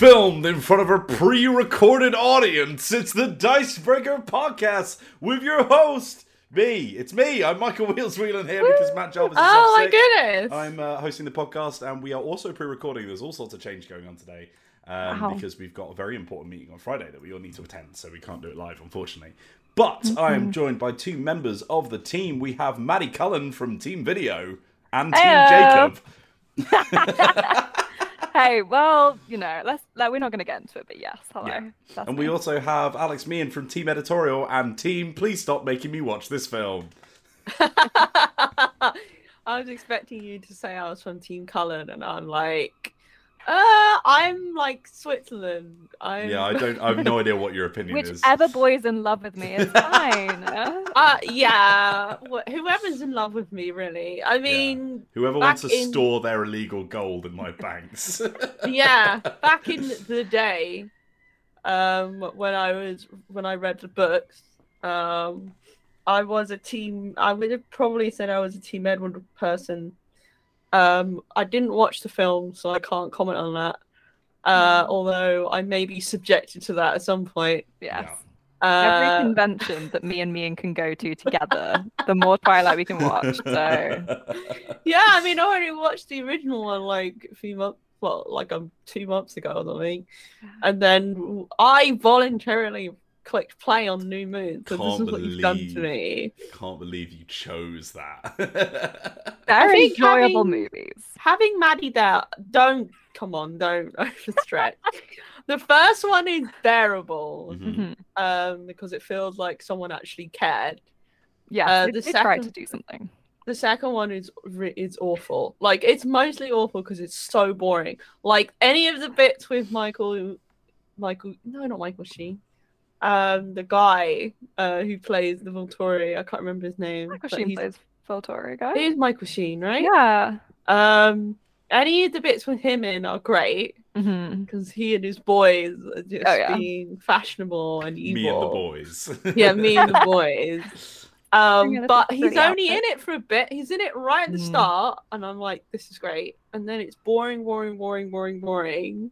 filmed in front of a pre recorded audience. It's the Dicebreaker podcast with your host, me. It's me. I'm Michael Wheels Wheelan here because Matt Jarvis is Oh my sick. goodness! I'm uh, hosting the podcast and we are also pre recording. There's all sorts of change going on today. Um, Wow. Because we've got a very important meeting on Friday that we all need to attend, so we can't do it live, unfortunately. But I am joined by two members of the team. We have Maddie Cullen from Team Video and Team. Jacob. Hey, well, you know, let's like we're not gonna get into it, but yes, hello. Yeah. And me. we also have Alex Meehan from Team Editorial and Team Please Stop Making Me Watch This Film. I was expecting you to say I was from Team Cullen, and I'm like, uh, I'm like Switzerland. I'm... Yeah, I don't I have no idea what your opinion is. Whichever boy's in love with me is fine. Uh, yeah, wh- whoever's in love with me, really. I mean, Whoever wants to in- store their illegal gold in my banks. yeah, back in the day, um, when I was when I read the books, um, I was a team. I would have probably said I was a Team Edward person. Um, I didn't watch the film, so I can't comment on that. Uh, although I may be subjected to that at some point. yes. Yeah. Every Uh, convention that me and Meehan can go to together, the more Twilight we can watch. So yeah, I mean, I already watched the original one like a few months, well, like um, two months ago or something, and then I voluntarily clicked play on New Moon. So Can't this is what you've done to believe- me. Can't believe you chose that. very enjoyable having- movies. Having Maddie there, don't come on, don't overstretch. the first one is bearable Mhm. Mhm. um, because it feels like someone actually cared. Yeah, Uh, they, the they tried to do something. The second one is re- is awful. Like it's mostly awful because it's so boring. Like any of the bits with Michael, Michael, no, not Michael Sheen, um, the guy uh who plays the Volturi. I can't remember his name. Michael but Sheen plays Volturi, guy. It is Michael Sheen, right? Yeah. Um, any of the bits with him in are great because he and his boys are just Oh, yeah. being fashionable and evil. Me and the boys. Yeah, me and the boys. Um, Bring it up but he's pretty only in it for a bit. He's in it right at the Mm. start, and I'm like, this is great. And then it's boring, boring, boring, boring, boring,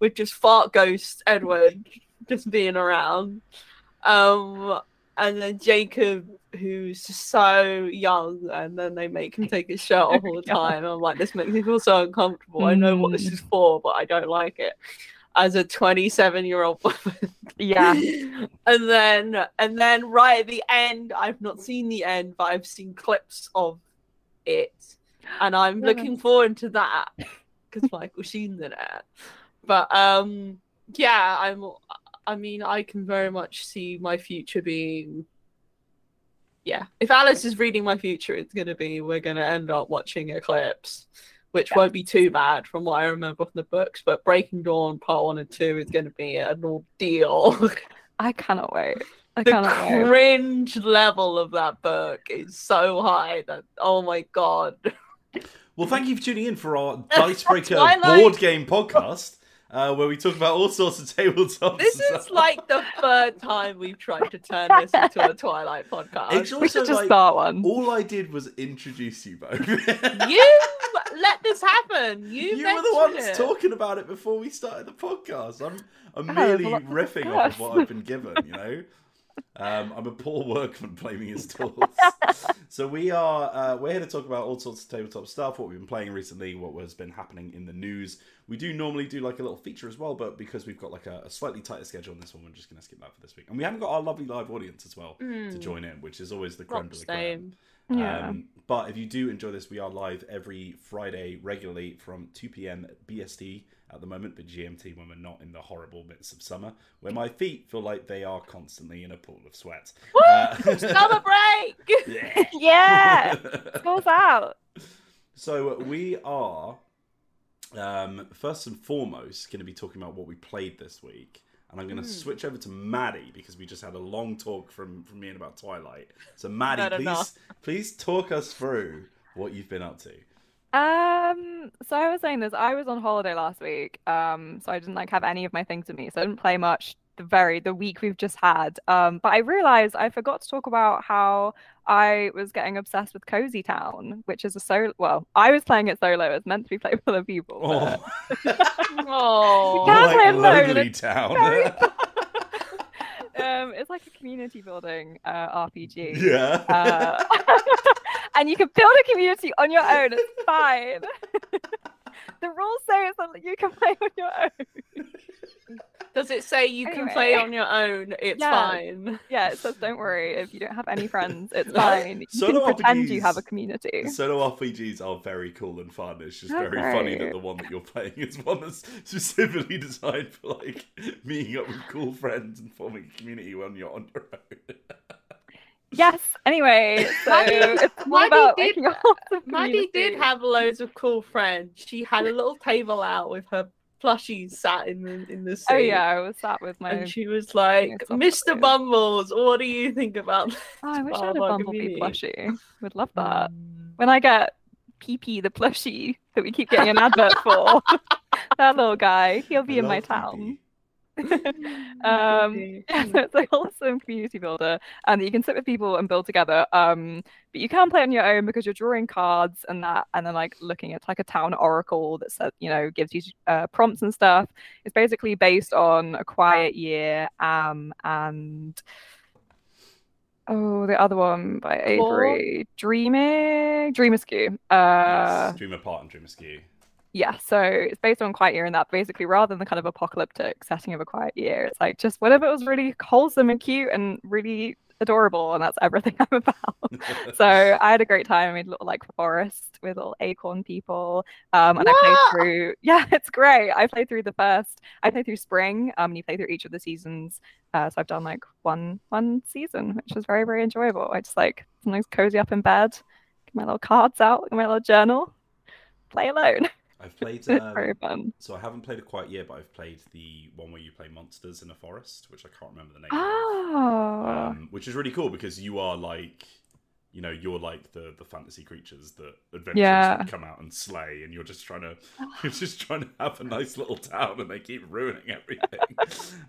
with just fart ghost Edward just being around. Um, and then Jacob, who's just so young, and then they make him take his shirt off all the time. I'm like, this makes me feel so uncomfortable. I know what this Mm. is for, but I don't like it. As a 27 year old woman. Yeah. and then and then right at the end i've not seen the end but i've seen clips of it and i'm looking forward to that because michael sheen's in it but um yeah i'm i mean i can very much see my future being yeah if alice is reading my future it's going to be we're going to end up watching eclipse which Yeah. won't be too bad from what i remember from the books but breaking dawn part one and two is going to be an ordeal I cannot wait. I the cannot wait. cringe level of that book is so high that oh my god well, thank you for tuning in for our Dicebreaker board game podcast, uh, where we talk about all sorts of tabletops. this is stuff. like the third time we've tried to turn this into a twilight podcast It's We should just like start one. all I did was introduce you both. you let this happen you, You were the ones it. talking about it before we started the podcast. I'm I'm merely well, riffing off of what I've been given, you know. Um, I'm a poor workman blaming his tools. so we are uh, we're here to talk about all sorts of tabletop stuff, what we've been playing recently, what has been happening in the news. We do normally do like a little feature as well, but because we've got like a, a slightly tighter schedule on this one, we're just going to skip that for this week. And we haven't got our lovely live audience as well to Mm, join in, which is always the creme de the la creme. Yeah. Um, but if you do enjoy this, we are live every Friday regularly from 2 p.m. BST at the moment, but GMT when we're not in the horrible midst of summer, where my feet feel like they are constantly in a pool of sweat. Woo! Uh, summer break Yeah. yeah. Out. so we are um, first and foremost going to be talking about what we played this week. And I'm going to Hmm. switch over to Maddie because we just had a long talk from, from me and about Twilight. So Maddie, please enough. please talk us through what you've been up to. Um, so I was saying this, I was on holiday last week, um, so I didn't like have any of my things with me, so I didn't play much the very the week we've just had. Um, but I realized I forgot to talk about how I was getting obsessed with Cozy Town, which is a solo. Well, I was playing it solo. It's meant to be played with other people. but- Oh, Oh, can't like play alone, Lonely it's Town. um, it's like a community building uh, RPG. yeah. Uh, and you can build a community on your own. It's fine. the rules say it's that you can play on your own. does it say you can play on your own? It's Yeah. fine. Yeah, it says don't worry if you don't have any friends. It's fine. You solo can pretend you have a RPGs community. Solo RPGs are very cool and fun. It's just They're very funny that the one that you're playing is one that's specifically designed for like meeting up with cool friends and forming a community when you're on your own. Yes. Anyway, so Maddie- it's Maddie about did- making a whole Maddie did have loads of cool friends. She had a little table out with her plushies sat in the in the seat. Oh yeah, I was sat with my. And she was like, Mr. Bumbles, what do you think about Oh, I wish I had a my Bumblebee community. plushie. Would love that. Mm. When I get PP the plushie that we keep getting an advert for, that little guy, he'll be I in my love town. PP. um yeah, so it's a wholesome community builder and you can sit with people and build together um but you can play on your own because you're drawing cards and that and then like looking at like a town oracle that says you know gives you uh, prompts and stuff. It's basically based on a quiet year um and oh the other one by avery dreaming dream askew uh yes, Dream Apart and Dream Askew. Yeah, so it's based on Quiet Year, and that basically, rather than the kind of apocalyptic setting of a Quiet Year, it's like just whatever was really wholesome and cute and really adorable, and that's everything I'm about. so I had a great time. I made a little like forest with little acorn people, um, and I played through. Yeah, it's great. I played through the first. I played through spring. Um, and you play through each of the seasons. Uh, so I've done like one one season, which was very very enjoyable. I just like sometimes cozy up in bed, get my little cards out, get my little journal, play alone. I've played. It's very Um, fun. so I haven't played a Quiet Year, but I've played the one where you play monsters in a forest, which I can't remember the name. of. Oh, um, which is really cool because you are like, you know, you're like the the fantasy creatures that adventurers Yeah. come out and slay, and you're just trying to you're just trying to have a nice little town, and they keep ruining everything.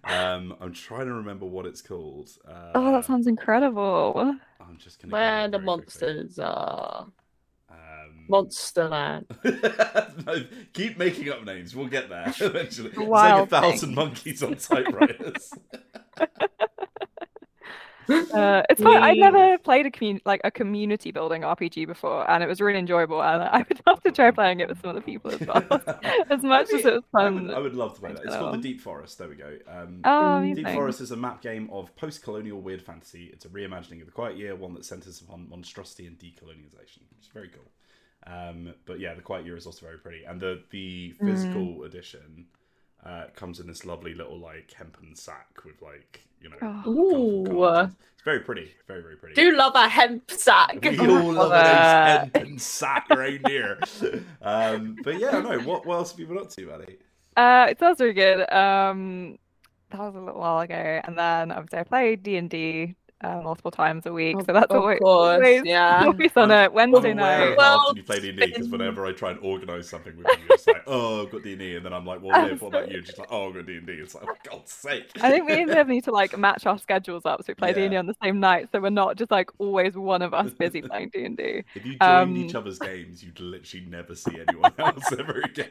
um, I'm trying to remember what it's called. Uh, oh, that sounds incredible. I'm just gonna. Where the it very monsters are. Quickly. Um, Monsterland. no, keep making up names. We'll get there eventually. It's like a thousand thing. monkeys on typewriters. Uh, it's fun. I've never played a community like a community building RPG before, and it was really enjoyable. And I would love to try playing it with some other people as well. as much as it was I fun. would, I would love to play that. It's called the. Deep Forest. There we go. Um, Oh, Deep. Forest is a map game of post-colonial weird fantasy. It's a reimagining of the Quiet Year, one that centers upon monstrosity and decolonization. It's very cool. Um, but yeah, the Quiet Year is also very pretty, and the the Mm. physical edition uh, comes in this lovely little like hempen sack with like you know. Oh. colourful Ooh. It's very pretty. Very very pretty. Do love a hemp sack. We all love Uh, a hemp hempen sack around here. Um, but yeah, no. What, what else have you been up to, Maddie? Uh, it sounds really good. Um, that was a little while ago, and then obviously I played D and D uh, multiple times a week, Of- so that's of always, course, always, yeah. always on I'm- a Wednesday I'm aware night. Well, you play D&D because whenever I try and organise something with you, it's like, oh, I've got D&D, and then I'm like, well, Liv, what about you? And she's like, oh, I've got D&D. It's like, for God's sake. I think we and need to like match our schedules up so we play Yeah. D&D on the same night, so we're not just like always one of us busy playing D&D. If you joined um, each other's games, you'd literally never see anyone else ever again.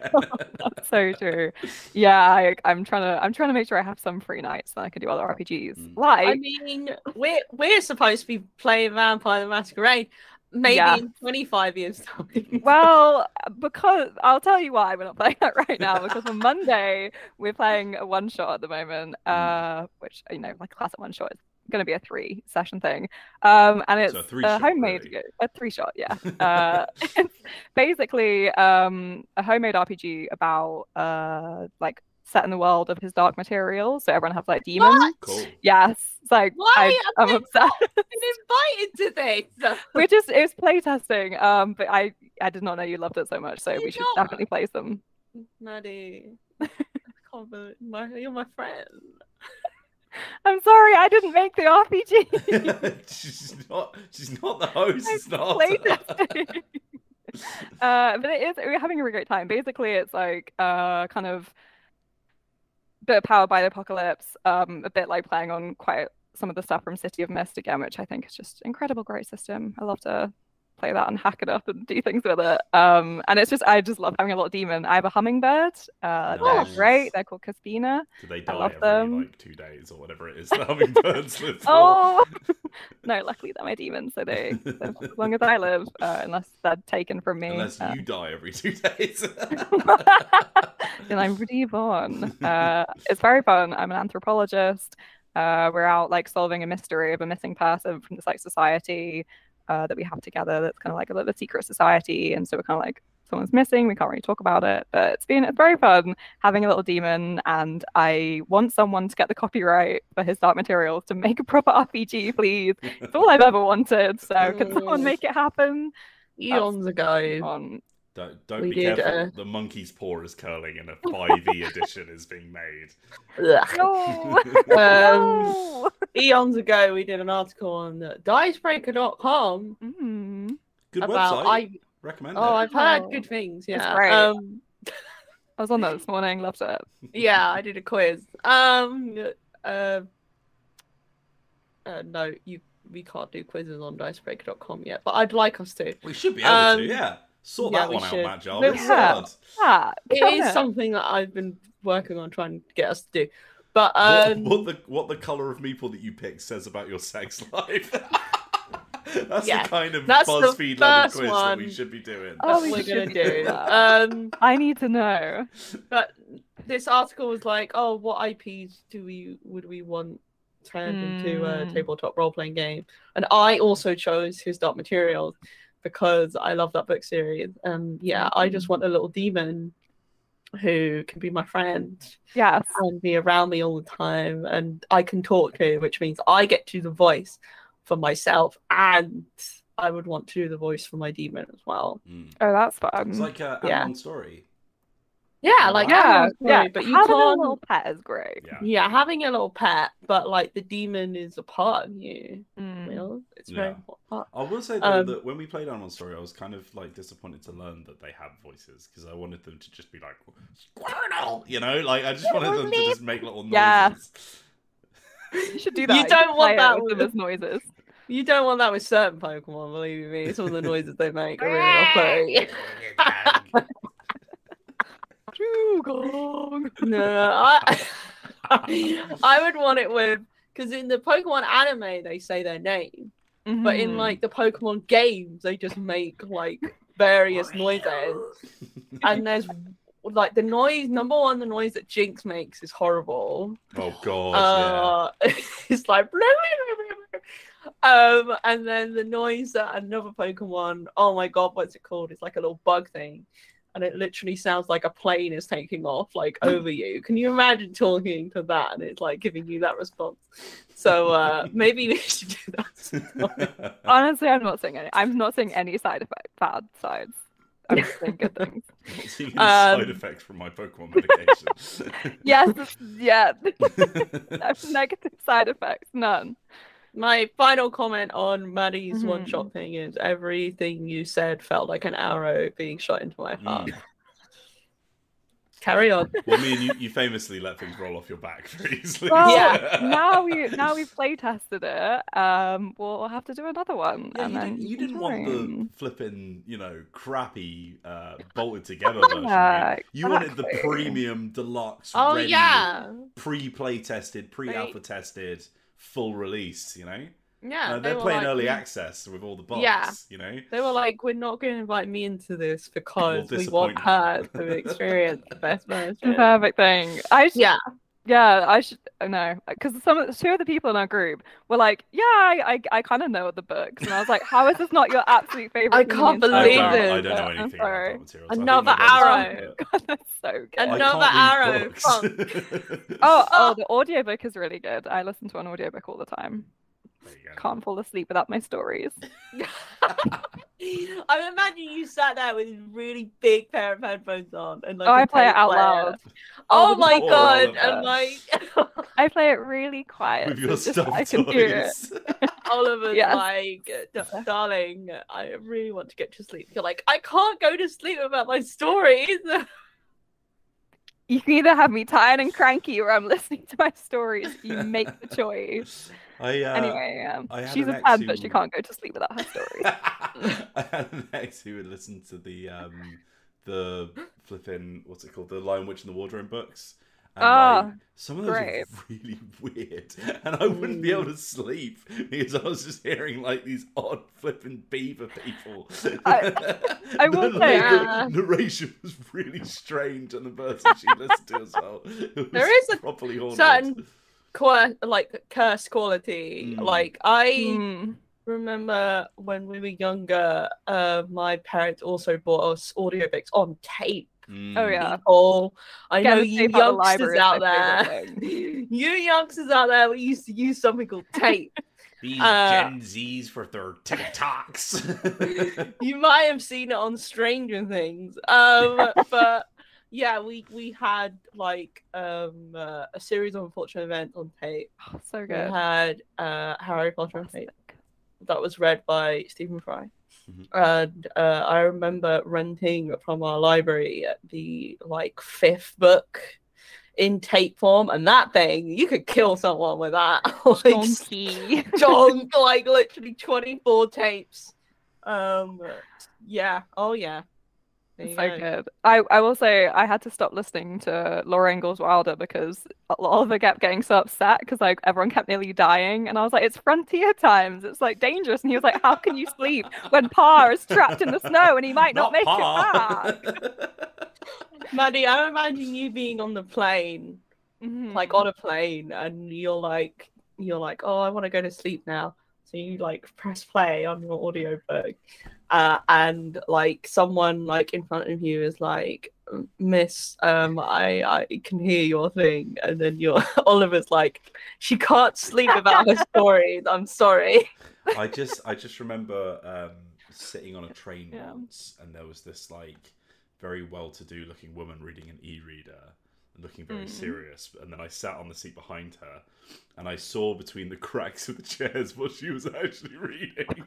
That's so true. Yeah, I, I'm trying to I'm trying to make sure I have some free nights so I can do other RPGs. Mm. Like I mean, we're we're supposed to be playing Vampire the Masquerade, maybe Yeah. in 25 years' time. Well, because I'll tell you why we're not playing that right now. Because on Monday we're playing a one shot at the moment, uh, which you know, like classic one shot is going to be a three session thing, um, and it's So a a, three-shot, homemade really? a three shot, yeah. Uh, it's basically um, a homemade RPG about uh, like set in the world of his dark materials, so everyone has like demons. cool. Yes, it's like Why I, have I'm they obsessed. invited to this. We're just it was playtesting, um, but I I did not know you loved it so much, so You we should don't. definitely play some. Maddie, I can't believe my, you're my friend. I'm sorry, I didn't make the RPG. she's not. She's not the host. I It's not. playtesting. uh, but it is we're having a really great time. Basically, it's like uh kind of bit of Powered by the Apocalypse, um, a bit like playing on quite some of the stuff from City of Mist again, which I think is just incredible, great system. I love to play that and hack it up and do things with it. Um, and it's just I just love having a little demon. I have a hummingbird. Uh, Nice. They're great. They're called Caspina. Do they I die love every them. like two days or whatever it is? The hummingbirds live for. Oh no, luckily they're my demons, so they live as long as I live, uh, unless they're taken from me. Unless Uh, you die every two days. Then I'm reborn. Uh, it's very fun. I'm an anthropologist. Uh, we're out like solving a mystery of a missing person from this like society uh, that we have together. That's kind of like a little secret society, and so we're kind of like someone's missing. We can't really talk about it, but it's been it's very fun having a little demon. And I want someone to get the copyright for his dark materials to make a proper RPG, please. It's all I've ever wanted. So can someone make it happen? Eons ago. On don't don't We be did, careful. uh, The monkey's paw is curling and a 5e edition is being made. Ugh. no. Um. Eons ago, we did an article on dicebreaker.com Mm. Good about website. I. Recommend Oh, it. I've heard Oh, good things. it's Yeah. great. Um, I was on that this morning, loved it. yeah, I did a quiz. Um, uh, uh, no, you we can't do quizzes on dicebreaker.com yet, but I'd like us to. We should be able Um, to, yeah. Sort yeah, that we one out, should. Matt Jarvis. But yeah. God. Ah, It come is something that I've been working on trying to get us to do. But What- um, what, the what the color of meeple that you pick says about your sex life. that's Yeah, the kind of that's BuzzFeed level first quiz that we should be doing. Oh, we we're gonna should do do. that. Um, I need to know. but this article was like, oh, what IPs do we would we want turned into a Mm. tabletop role playing game? And I also chose His Dark Materials because I love that book series. And yeah, I just want a little demon who can be my friend Yes. and be around me all the time, and I can talk to, which means I get to do the voice for myself, and I would want to do the voice for my demon as well. Mm. Oh, that's fun. It's like uh, Yeah. Animon Story. Yeah, like yeah, Animal yeah. Story, but you Having a can't. little pet is great. Yeah. Yeah, having a little pet, but like the demon is a part of you. Mm. Will. It's very Yeah. I will say though Um, that when we played Animon Story, I was kind of like disappointed to learn that they have voices because I wanted them to just be like Squirtle, you know, like I just wanted them to just make little noises. Yeah. You should do that. You don't want that with with- them as noises. You don't want that with certain Pokemon, believe me. Some of the noises they make are really off-putting. Dewgong. no, I, I would want it with because in the Pokemon anime they say their name, but in Mhm. like the Pokemon games they just make like various noises. And there's like the noise. Number one, the noise that Jynx makes is horrible. oh god, Uh, it's like um, and then the noise that another Pokemon. Oh my god, what's it called? It's like a little bug thing, and it literally sounds like a plane is taking off like over you. Can you imagine talking to that and it's like giving you that response? So uh, maybe we should do that. Honestly, I'm not seeing any. I'm not seeing any side effect, bad sides. I'm just seeing good things. I'm not seeing any Um, side effects from my Pokemon medication. Yes, yeah. No negative side effects, none. My final comment on Maddie's Mhm. one shot thing is everything you said felt like an arrow being shot into my heart. Mm. Carry on. Well, me and you, you famously let things roll off your back very easily. Well, Yeah. now we now we've play tested it. Um, we'll have to do another one. Yeah, and you then didn't, you didn't want the join. flipping, you know, crappy uh, bolted together version. Yeah, right? You wanted the premium, deluxe, Oh ready, yeah, pre-play tested, pre-alpha tested, full release. You know, yeah. Uh, they they're were playing like, early access with all the bugs. Yeah. you know. They were like, "We're not going to invite me into this because we want you." her to experience the best The version." perfect thing. I should, Yeah, yeah, I should know because some two of the people in our group were like, yeah, I I, I kind of know the books, and I was like, how is this not your absolute favorite? I can't the I believe entire it. I don't know world?" I'm anything sorry. about materials. I think Another arrow. God, that's so good. Another arrow. Oh, oh, Oh. the audiobook is really good. I listen to an audiobook all the time. There you go. Can't fall asleep without my stories. I imagine you sat there with a really big pair of headphones on and like. Oh, a I play it out player. loud. Oh Oh, my god! And like I play it really quiet. With so your just stuffed I can hear it. toys. Oliver's Yes. like, darling, I really want to get to sleep. You're like, I can't go to sleep without my stories. You can either have me tired and cranky or I'm listening to my stories. You make the choice. I uh, anyway, um, she's a fan, who- but she can't go to sleep without her stories. I had an ex who would listen to the um the flipping what's it called the Lion Witch and the Wardrobe books. And Ah, like, some of those great. are really weird, and I wouldn't be able to sleep because I was just hearing like these odd flipping beaver people. I- I will the, say, the uh, narration was really strange, and the person she listened to as well. It was There is a properly haunted. certain Qua- like curse quality. Mm. Like I Hmm. remember when we were younger, uh, my parents also bought us audiobooks on tape. Mm. Oh, yeah. People, I know you tape out of the youngsters out there. you youngsters out there, we used to use something called tape. These Uh, Gen Zs for their TikToks. you might have seen it on Stranger Things. Um, but yeah, we we had like um uh, a series of unfortunate events on tape. Oh, so good. We had uh Harry Potter on tape that was read by Stephen Fry. Mhm. And uh, I remember renting from our library the like fifth book in tape form, and that thing you could kill someone with that. like, Donkey. junk, like literally 24 tapes. Um, yeah, oh yeah. There so go. good. I, I will say I had to stop listening to Laura Ingalls Wilder because Oliver kept getting so upset because like everyone kept nearly dying, and I was like, "It's frontier times. It's like dangerous." And he was like, "How can you sleep when Pa is trapped in the snow and he might not, make it back?" Maddie, I'm imagining you being on the plane, Mhm. like on a plane, and you're like, you're like, oh, I want to go to sleep now. So you like press play on your audiobook, uh, and like someone like in front of you is like, Miss, um, I I can hear your thing, and then your Oliver's like, she can't sleep without her stories. I'm sorry. I just I just remember um, sitting on a train Yeah. once, and there was this like very well-to-do looking woman reading an e-reader, and looking very Mm. serious. And then I sat on the seat behind her, and I saw between the cracks of the chairs what she was actually reading.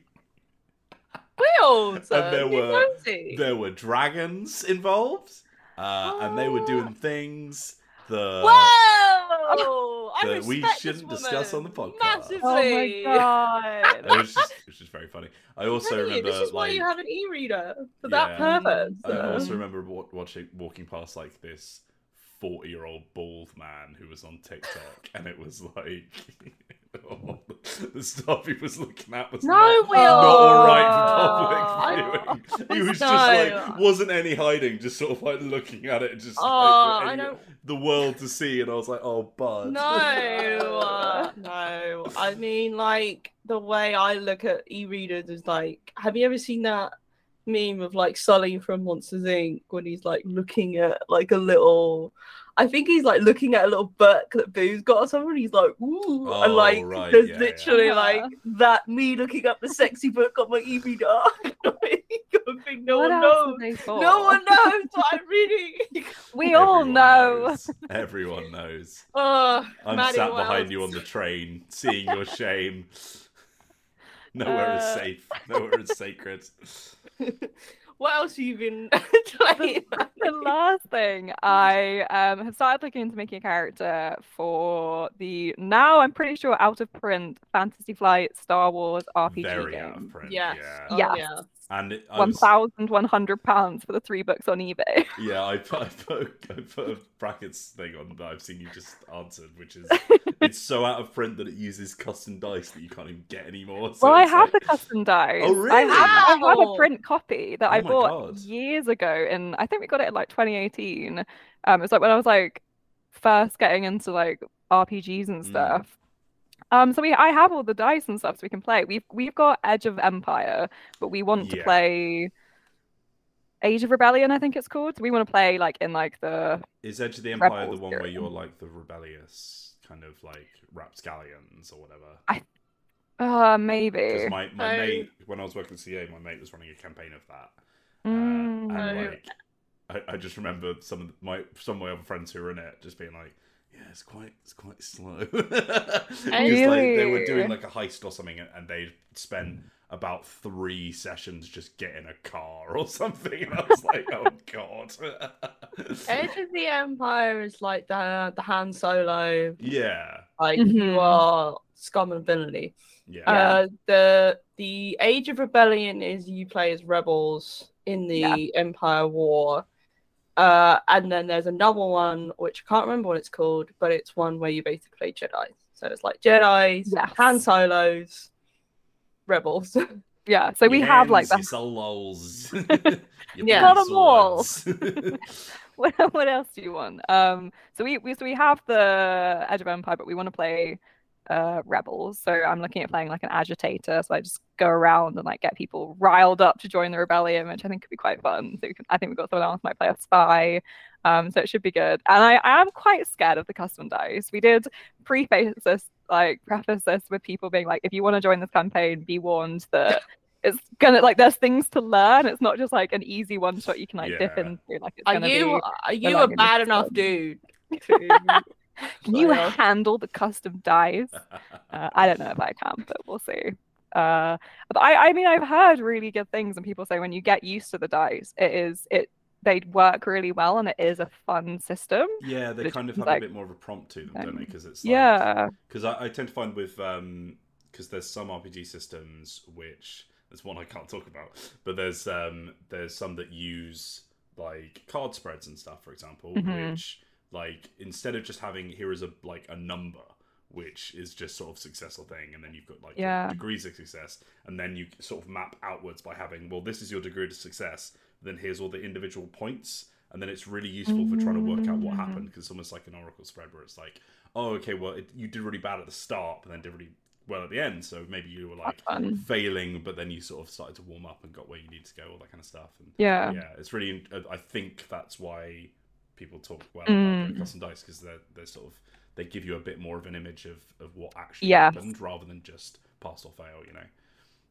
Wheels. And there were- nosy. There were dragons involved, uh, and they were doing Oh. things. The Whoa! I that we shouldn't discuss on the podcast. Massively. Oh my god. it was just it was just very funny. I also Hey, remember this is why like you have an e-reader for that purpose. I also remember watching walking past like this forty-year-old bald man who was on TikTok, and it was like the stuff he was looking at was No, not, Will. not all right I- for public viewing. He was No. just like wasn't any hiding, just sort of like looking at it, and just Oh, like, I don't. the world to see, and I was like, oh, bud. No, uh, no. I mean, like the way I look at e-readers is like, have you ever seen that meme of like Sully from Monsters Inc. when he's like looking at like a little. I think he's like looking at a little book that Boo's got or something. He's like, ooh, Oh, and like right, there's yeah, literally yeah. like that me looking up the sexy book on my e-reader. I think no what one knows. are they for? No one knows what I'm reading. We all Everyone know. knows. Everyone knows. Oh, I'm Maddie, sat what behind you on the train, seeing your shame. Nowhere is Uh, safe. Nowhere is sacred. What else have you been playing? the last thing I um have started looking into making a character for the now I'm pretty sure out of print Fantasy Flight Star Wars RPG Very out of game. print. Yes. Yeah. Oh, Yes. yeah. And it, I thousand one hundred pounds for the three books on eBay. yeah, I put, I put I put a brackets thing on that I've seen you just answered, which is it's so out of print that it uses custom dice that you can't even get anymore. So well, I have like- the custom dice. Oh, I have, I have a print copy that Oh I bought God. years ago, and I think we got it in like 2018. Um, it's like when I was like first getting into like RPGs and Mm. Stuff. Um, so we I have all the dice and stuff so we can play. We've we've got Edge of Empire, but we want to play Age of Rebellion, I think it's called. So we want to play like in like the Is Edge of the Empire Rebels the one where you're like the rebellious kind of like rapscallions or whatever? uh maybe. Because my, my Oh. mate, when I was working at CA, my mate was running a campaign of that. Uh, Mm. and Oh. like, I, I just remember some of my some of my other friends who were in it just being like, "Yeah, it's quite it's quite slow." Because like they were doing like a heist or something, and, and they spent about three sessions just getting a car or something. And I was like, oh god. Edge of the Empire is like the the Han Solo, yeah. like Mhm. you are scum and villainy. Yeah. Uh, the the Age of Rebellion is you play as rebels in the Yeah. Empire War. Uh, and then there's another one which I can't remember what it's called, but it's one where you basically play Jedi. So it's like Jedi, Yes. Han Solos, rebels. Yeah, so we have like the the souls. Yeah. Got 'em all. what, what else do you want? Um, so we, we so we have the Edge of Empire, but we want to play uh rebels. So I'm looking at playing like an agitator. So I just go around and like get people riled up to join the rebellion, which I think could be quite fun. So can, I think we've got someone else might play a spy. Um, so it should be good. And I, I am quite scared of the custom dice. We did preface this, like preface this with people being like, if you want to join this campaign, be warned that it's gonna like there's things to learn. It's not just like an easy one shot you can like dip Yeah. into. Like it's Are gonna you be are you like a bad enough one. dude? to- Can you handle the custom dice? Uh, I don't know if I can, but we'll see. Uh, but I, I mean, I've heard really good things, and people say when you get used to the dice, it is it they work really well, and it is a fun system. yeah, they kind of have like- a bit more of a prompt to them, don't they? um, Because it's like, Yeah, because I, I tend to find with um because there's some RPG systems which there's one I can't talk about, but there's um there's some that use like card spreads and stuff, for example, Mhm. which like instead of just having here is a like a number which is just sort of successful thing and then you've got like Yeah. degrees of success and then you sort of map outwards by having well this is your degree of success then here's all the individual points and then it's really useful for trying to work out what happened because it's almost like an oracle spread where it's like oh okay well it, you did really bad at the start but then did really well at the end so maybe you were like failing but then you sort of started to warm up and got where you need to go all that kind of stuff and Yeah. yeah it's really i think that's why people talk well Mm. about custom dice because they're, they're sort of they give you a bit more of an image of, of what actually happened rather than just pass or fail you know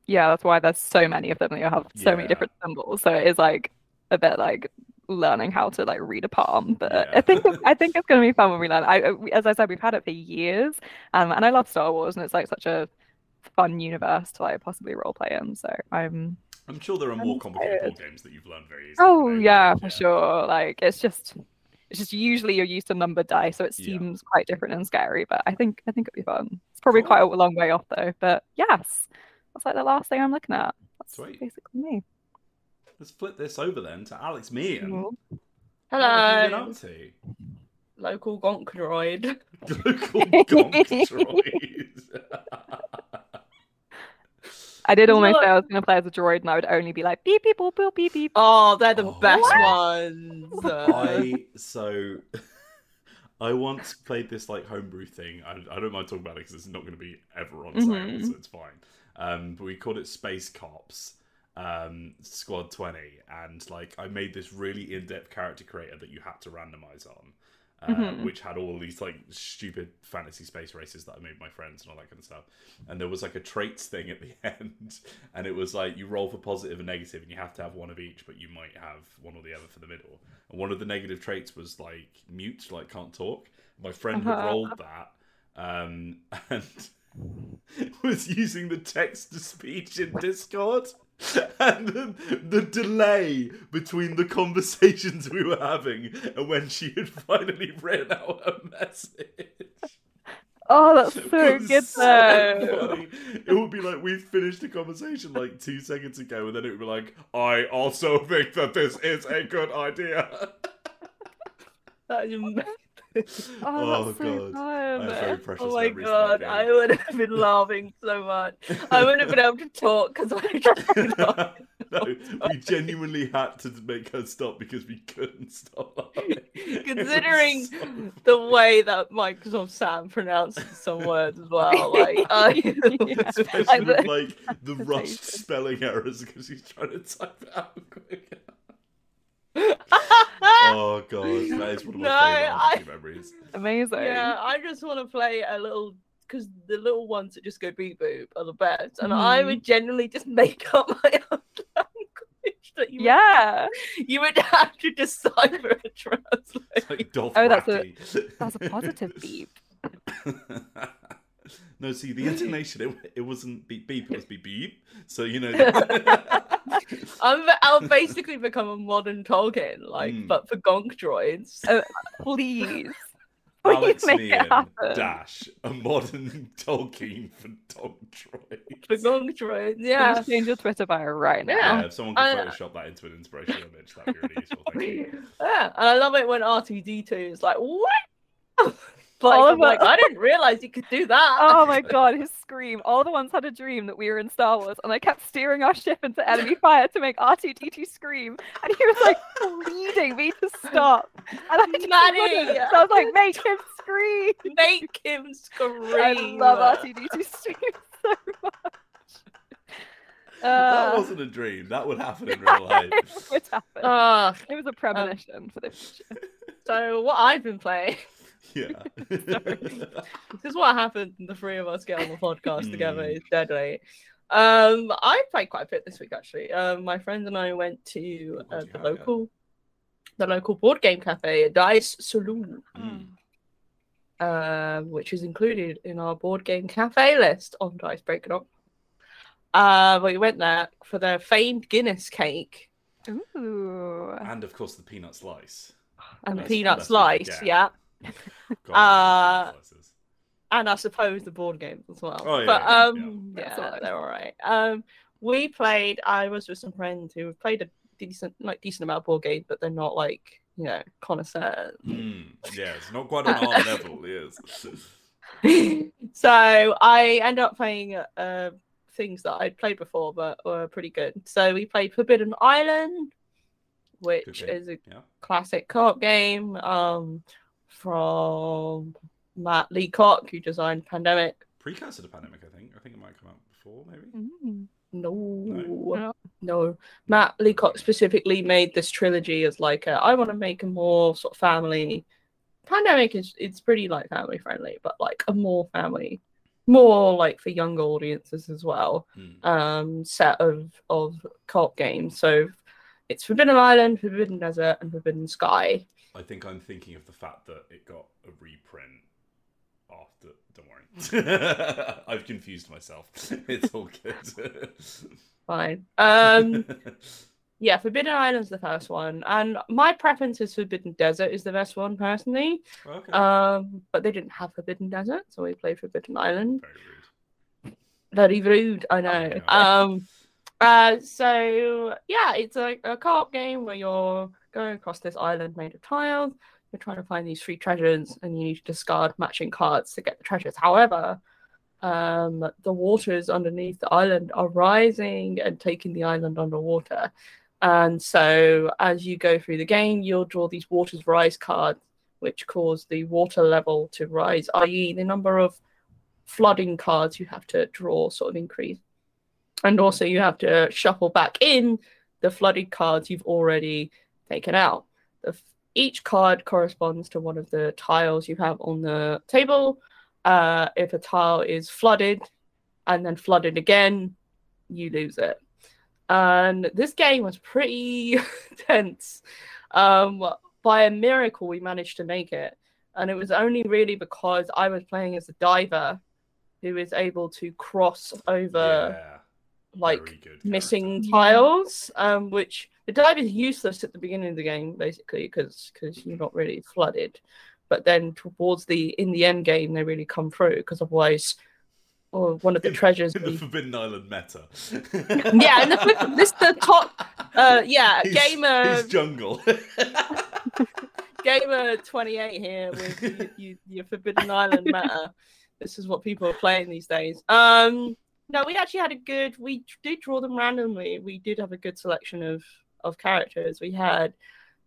Yeah, that's why there's so many of them. that You have so Yeah. many different symbols, so it is like a bit like learning how to like read a palm. But Yeah. I think I think it's going to be fun when we learn. I, I- as I said, we've had it for years, um, and I love Star Wars, and it's like such a fun universe to like possibly role play in. So I'm i'm sure there are more complicated board games that you've learned very easily Oh though, yeah, like, for sure. Like it's just it's just usually you're used to numbered dice, so it Yeah. seems quite different and scary. But I think I think it'll be fun. It's probably Cool. quite a long way off though. But yes, that's like the last thing I'm looking at. That's Sweet. basically me. let's flip this over then to alex meehan Cool. what have you been Hello, up to local gonk droid. local gonk droid I did all my almost that- say I was gonna play as a droid, and I would only be like beep beep boop boop beep beep. Oh, they're the Oh. best What? ones. I so I once played this like homebrew thing. I, I don't mind talking about it because it's not going to be ever on sale, Mhm. so it's fine. Um, but we called it Space Cops um, Squad Twenty, and like I made this really in-depth character creator that you had to randomize on. Uh, Mhm. Which had all these like stupid fantasy space races that I made my friends and all that kind of stuff. And there was like a traits thing at the end, and it was like you roll for positive and negative, and you have to have one of each, but you might have one or the other for the middle. And one of the negative traits was like mute, like can't talk. My friend had Uh-huh. rolled that, um, and was using the text to speech in Discord. And the, the delay between the conversations we were having and when she had finally written out her message. Oh, that's so good so though. funny. It would be like we finished a conversation like two seconds ago, and then it would be like, "I also think that this is a good idea." that is Oh, that's oh, so God, I have very oh precious Oh my god, I would have been laughing so much. I wouldn't have been able to talk because I no, we genuinely had to make her stop because we couldn't stop. laughing. Considering so the way that Microsoft Sam pronounces some words as well. Like, I, Especially Like with the- like the rushed spelling errors because he's trying to type it out quick. Oh god, that is one of my No, favorite I- memories. Amazing. yeah, I just want to play a little because the little ones that just go beep boop are the best, and I Mhm. would genuinely just make up my own language that you would- Yeah. you would have to decipher a translation. like Oh, that's a- That's a positive beep. No, see the intonation. It, it wasn't beep beep. It was beep beep. So you know. I'm I'll basically become a modern Tolkien, like, Mm. but for gonk droids. Uh, please. Alex Please make it happen. dash a modern Tolkien for dog droids. For gonk droids, Yeah. yeah. change your Twitter bio right now. Yeah, if someone could I- Photoshop that into an inspirational image, that'd be really useful. Thank you. Yeah, and I love it when R2D2 is like, what? Like, All I'm of like, I didn't realize you could do that. Oh my god, his scream. All the ones had a dream that we were in Star Wars and I kept steering our ship into enemy fire to make R2D2 scream. And he was like pleading me to stop. And I just So I was like, make him scream. Make him scream. I love R2D2 scream so much. that Uh, wasn't a dream. That would happen in real life. it would happen. Ah, it was a premonition for the future. so what I've been playing. Yeah. This is what happens when the three of us get on the podcast together. Mm. It's deadly. Um, I played quite a bit this week actually. Um, my friends and I went to uh, did you the have, yeah? local, the local board game cafe, Dice Saloon, Mm. um, which is included in our board game cafe list on Dice Break It Up. Uh, we went there for their famed Guinness cake Ooh. And of course the peanut slice. and the peanut slice, yeah. Yeah. God, Uh, I love peanut slices. and I suppose the board games as well. Oh, yeah, but yeah, yeah. um, That's yeah, all right. they're all right. Um, we played. I was with some friends who have played a decent, like decent amount of board games, but they're not like you know connoisseurs. Mm, yeah, it's not quite on our level, yes. so I end up playing uh things that I'd played before, but were pretty good. So we played Forbidden Island, which is a Yeah. classic co-op game um from Matt Leacock, who designed Pandemic. Precursor to Pandemic, I think. I think it might come out before, maybe. Mm. No, No. no. Matt Leacock specifically made this trilogy as like a, I want to make a more sort of family. Pandemic is it's pretty like family friendly, but like a more family, more like for younger audiences as well. Mm. Um, set of of co-op games. So it's Forbidden Island, Forbidden Desert, and Forbidden Sky. I think I'm thinking of the fact that it got a reprint after. Don't worry. I've confused myself. It's all good. Fine. Um, yeah, Forbidden Island's the first one, and my preference is Forbidden Desert is the best one personally. okay. Um, but they didn't have Forbidden Desert, so we played Forbidden Island. Very rude. Very rude, I know. know. Um, uh, so yeah, it's a, a co-op game where you're going across this island made of tiles. You're trying to find these three treasures, and you need to discard matching cards to get the treasures. However, um, the waters underneath the island are rising and taking the island underwater. And so, as you go through the game, you'll draw these waters rise cards, which cause the water level to rise, i.e., the number of flooding cards you have to draw sort of increase. And also, you have to shuffle back in the flooded cards you've already taken out. F- each card corresponds to one of the tiles you have on the table. Uh, if a tile is flooded and then flooded again, you lose it. And this game was pretty tense. Um, by a miracle, we managed to make it. And it was only really because I was playing as a diver who is able to cross over yeah, like missing tiles, um, which the dive is useless at the beginning of the game, basically, because because you're not really flooded. But then towards the in the end game, they really come through because otherwise, or one of the In- treasures. In the Forbidden Island meta. yeah, and the, this the top. Uh, yeah, His- gamer his jungle. gamer twenty eight here with you, you, your Forbidden Island meta. This is what people are playing these days. Um, no, we actually had a good. We did draw them randomly. We did have a good selection of of characters. We had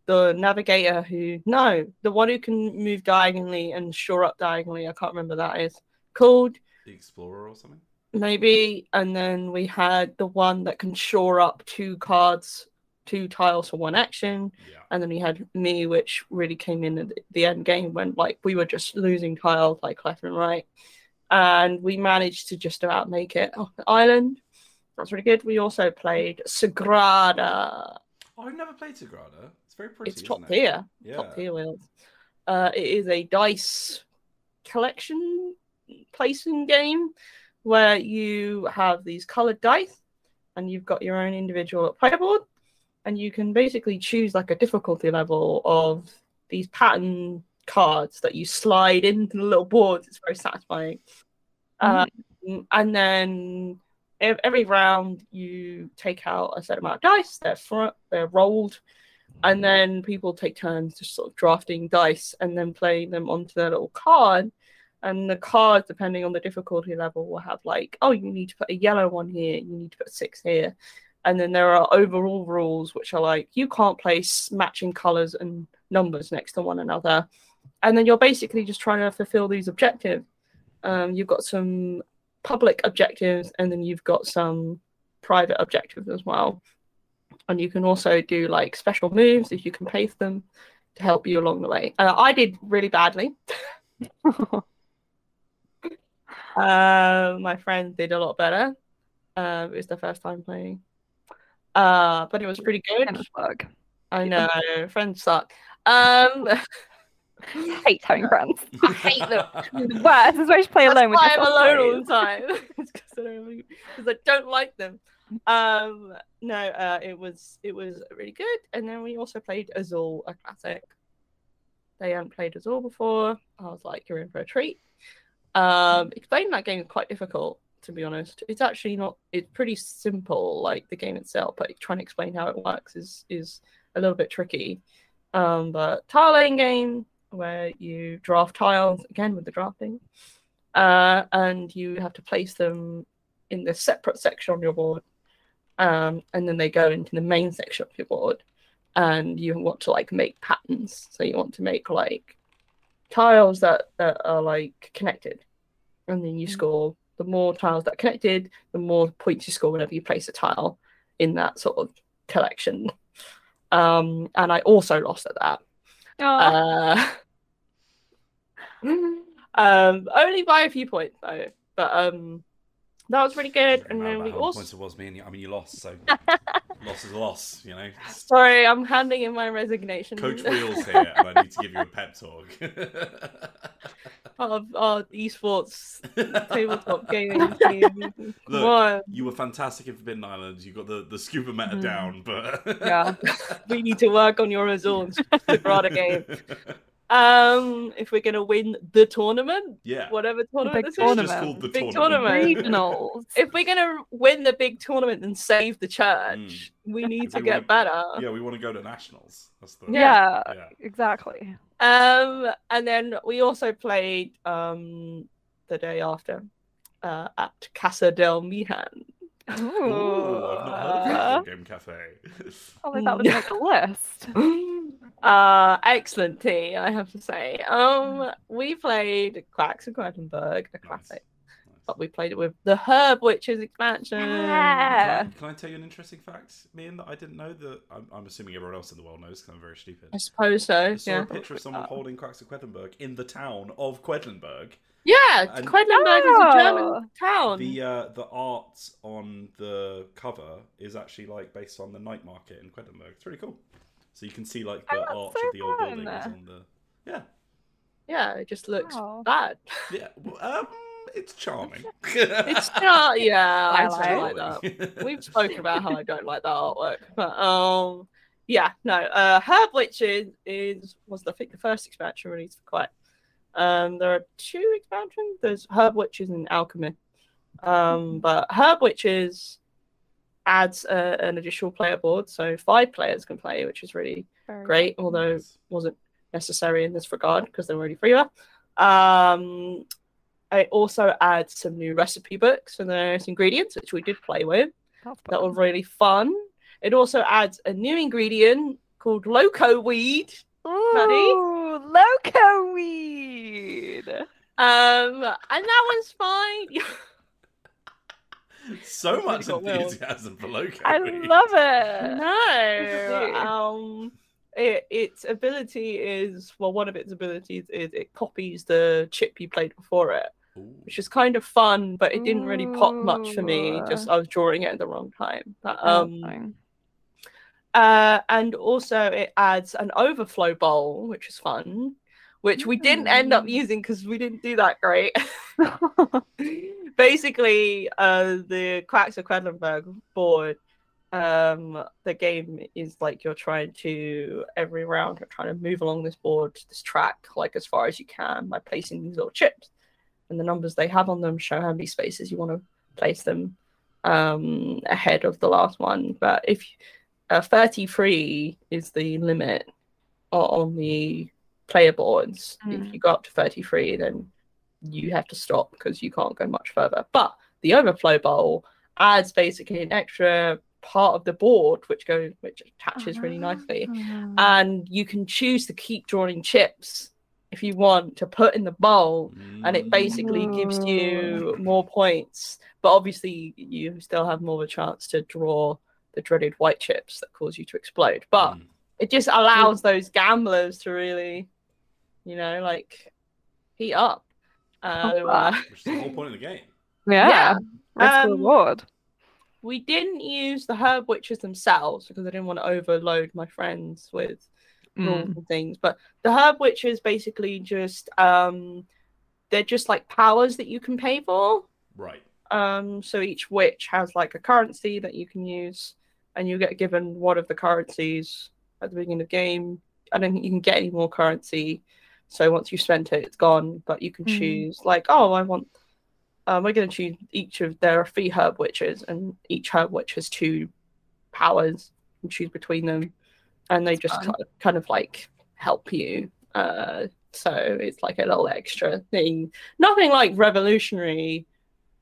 the navigator who no, the one who can move diagonally and shore up diagonally. I can't remember that is called the Explorer or something. maybe. And then we had the one that can shore up two cards, two tiles for one action. Yeah. And then we had me, which really came in at the- the end game when like we were just losing tiles like left and right. And we managed to just about make it off the island. That's really good. We also played Sagrada. Oh, I've never played Sagrada. It's very pretty. It's top isn't it? tier. Yeah. Top tier wheels. Uh, it is a dice collection placing game where you have these colored dice and you've got your own individual player board and you can basically choose like a difficulty level of these pattern cards that you slide into the little boards. It's very satisfying. Um, and then ev- every round you take out a set amount of dice. They're fr- they're rolled, and then people take turns just sort of drafting dice and then playing them onto their little card. And the cards, depending on the difficulty level, will have like, oh, you need to put a yellow one here, you need to put six here. And then there are overall rules which are like you can't place matching colors and numbers next to one another. And then you're basically just trying to fulfill these objectives. Um, you've got some public objectives and then you've got some private objectives as well. And you can also do like special moves if you can pay for them to help you along the way. Uh, I did really badly. Uh, my friend did a lot better. Uh, it was the first time playing. Uh, but it was pretty good. I know, friends suck. Um, I hate having friends. I hate them. The worst is when you play That's alone with why I'm alone all the time. because I, don't really- 'cause I don't like them. Um, no, uh, it was it was really good. And then we also played Azul, a classic. They hadn't played Azul before. I was like, you're in for a treat. Um, explaining that game is quite difficult, to be honest. It's actually not. It's pretty simple, like the game itself, but trying to explain how it works is is a little bit tricky. Um, but tile laying game where you draft tiles again with the drafting, uh, and you have to place them in the separate section on your board, um, and then they go into the main section of your board, and you want to like make patterns. So you want to make like tiles that that are like connected, and then you Mm. score. The more tiles that are connected, the more points you score whenever you place a tile in that sort of collection. Um, and I also lost at that. Uh, um, only by a few points though, but um, that was really good. And then we also, points it was me and you. I mean, you lost, so loss is a loss. You know, sorry, I'm handing in my resignation. Coach Wheels here, and I need to give you a pep talk. of our esports tabletop gaming team. Look, you were fantastic in Forbidden Islands. You got the, the scuba meta Mhm. down, but Yeah. we need to work on your results, Brada game. Um, if we're gonna win the tournament, yeah, whatever tournament big this it's is, tournament. just called the Big tournament. Regionals. if we're gonna win the big tournament and save the church, we need to We get wanna- better. yeah, we want to go to nationals. That's the Yeah, yeah. exactly. Um, and then we also played um the day after uh, at Casa del Meehan. Ooh. Ooh, I've not heard of that video game cafe. Probably that would make the list. uh, excellent tea, I have to say. Um, we played Quacks of Quedlinburg, a classic, but we played it with the Herb Witches expansion. Yeah. Can I, can I tell you an interesting fact, Ian, that I didn't know that I'm, I'm assuming everyone else in the world knows because I'm very stupid. I suppose so. I saw Yeah. a picture of someone holding Quacks of Quedlinburg in the town of Quedlinburg. Yeah, And- Quedlinburg is a Oh. German town. The uh, the art on the cover is actually like based on the night market in Quedlinburg. It's really cool. So you can see like the Oh, arch so of the old fun. buildings on the yeah Yeah, it just looks Wow. bad. yeah. well, Um, it's charming. It's not. Yeah, I, I like like that. We've spoken about how I don't like that artwork, but um, yeah, no. Uh, Herb Witches is was the, I think the first expansion released for quite. Um, there are two expansions. There's Herb Witches and Alchemy. Um, but Herb Witches adds uh, an additional player board, so five players can play, which is really Very great. Although Nice. wasn't necessary in this regard because they're already freeware. Um, it also adds some new recipe books and there's ingredients which we did play with that were really fun. It also adds a new ingredient called loco weed. Maddie? Ooh, loco weed. Um, and that one's fine. so much enthusiasm for Loco. I love it. no, um, it, its ability is well, one of its abilities is it copies the chip you played before it. Ooh. which is kind of fun, but it didn't really pop much for me. Just I was drawing it at the wrong time. But, Oh, um, uh, and also it adds an overflow bowl, which is fun, which we didn't end up Mm. using because we didn't do that great. Basically, uh, the Quacks of Quedlinburg board, um, the game is like you're trying to every round you're trying to move along this board, this track, like as far as you can by placing these little chips, and the numbers they have on them show how many spaces you want to place them um, ahead of the last one. But if uh, 33 is the limit on the player boards, Mm. if you go up to 33, then you have to stop because you can't go much further. But the overflow bowl adds basically an extra part of the board which goes which attaches really nicely Ah. and you can choose to keep drawing chips if you want to put in the bowl and it basically gives you more points but obviously you still have more of a chance to draw the dreaded white chips that cause you to explode but Mm. it just allows those gamblers to really you know like heat up uh, Oh, wow. Which is the whole point of the game. yeah, yeah. that's the Um, reward. we didn't use the herb witches themselves because I didn't want to overload my friends with rules Mm. and things. But the herb witches basically just um they're just like powers that you can pay for. Right. Um so each witch has like a currency that you can use and you get given one of the currencies at the beginning of the game. I don't think you can get any more currency. So once you've spent it, it's gone. But you can Mm. choose like, oh, I want um, we're going to choose each of there are three herb witches, and each herb witch has two powers. You can choose between them, and they That's just kind of, kind of like help you. Uh, so it's like a little extra thing. Nothing like revolutionary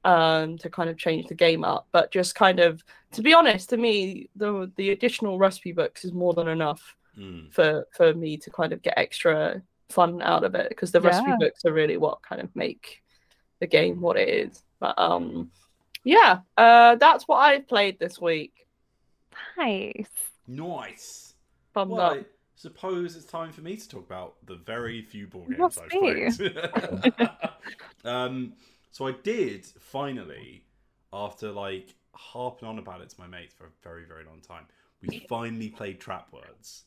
um, to kind of change the game up, but just kind of, to be honest, to me, the the additional recipe books is more than enough Mm. for for me to kind of get extra fun out of it because the recipe Yeah. books are really what kind of make the game what it is. But um, yeah, uh, that's what I've played this week. Nice. Nice. Thumbs Well, up. I suppose it's time for me to talk about the very few board games Must I've be. played. um, so I did finally, after like harping on about it to my mates for a very, very long time, we finally played Trap Words.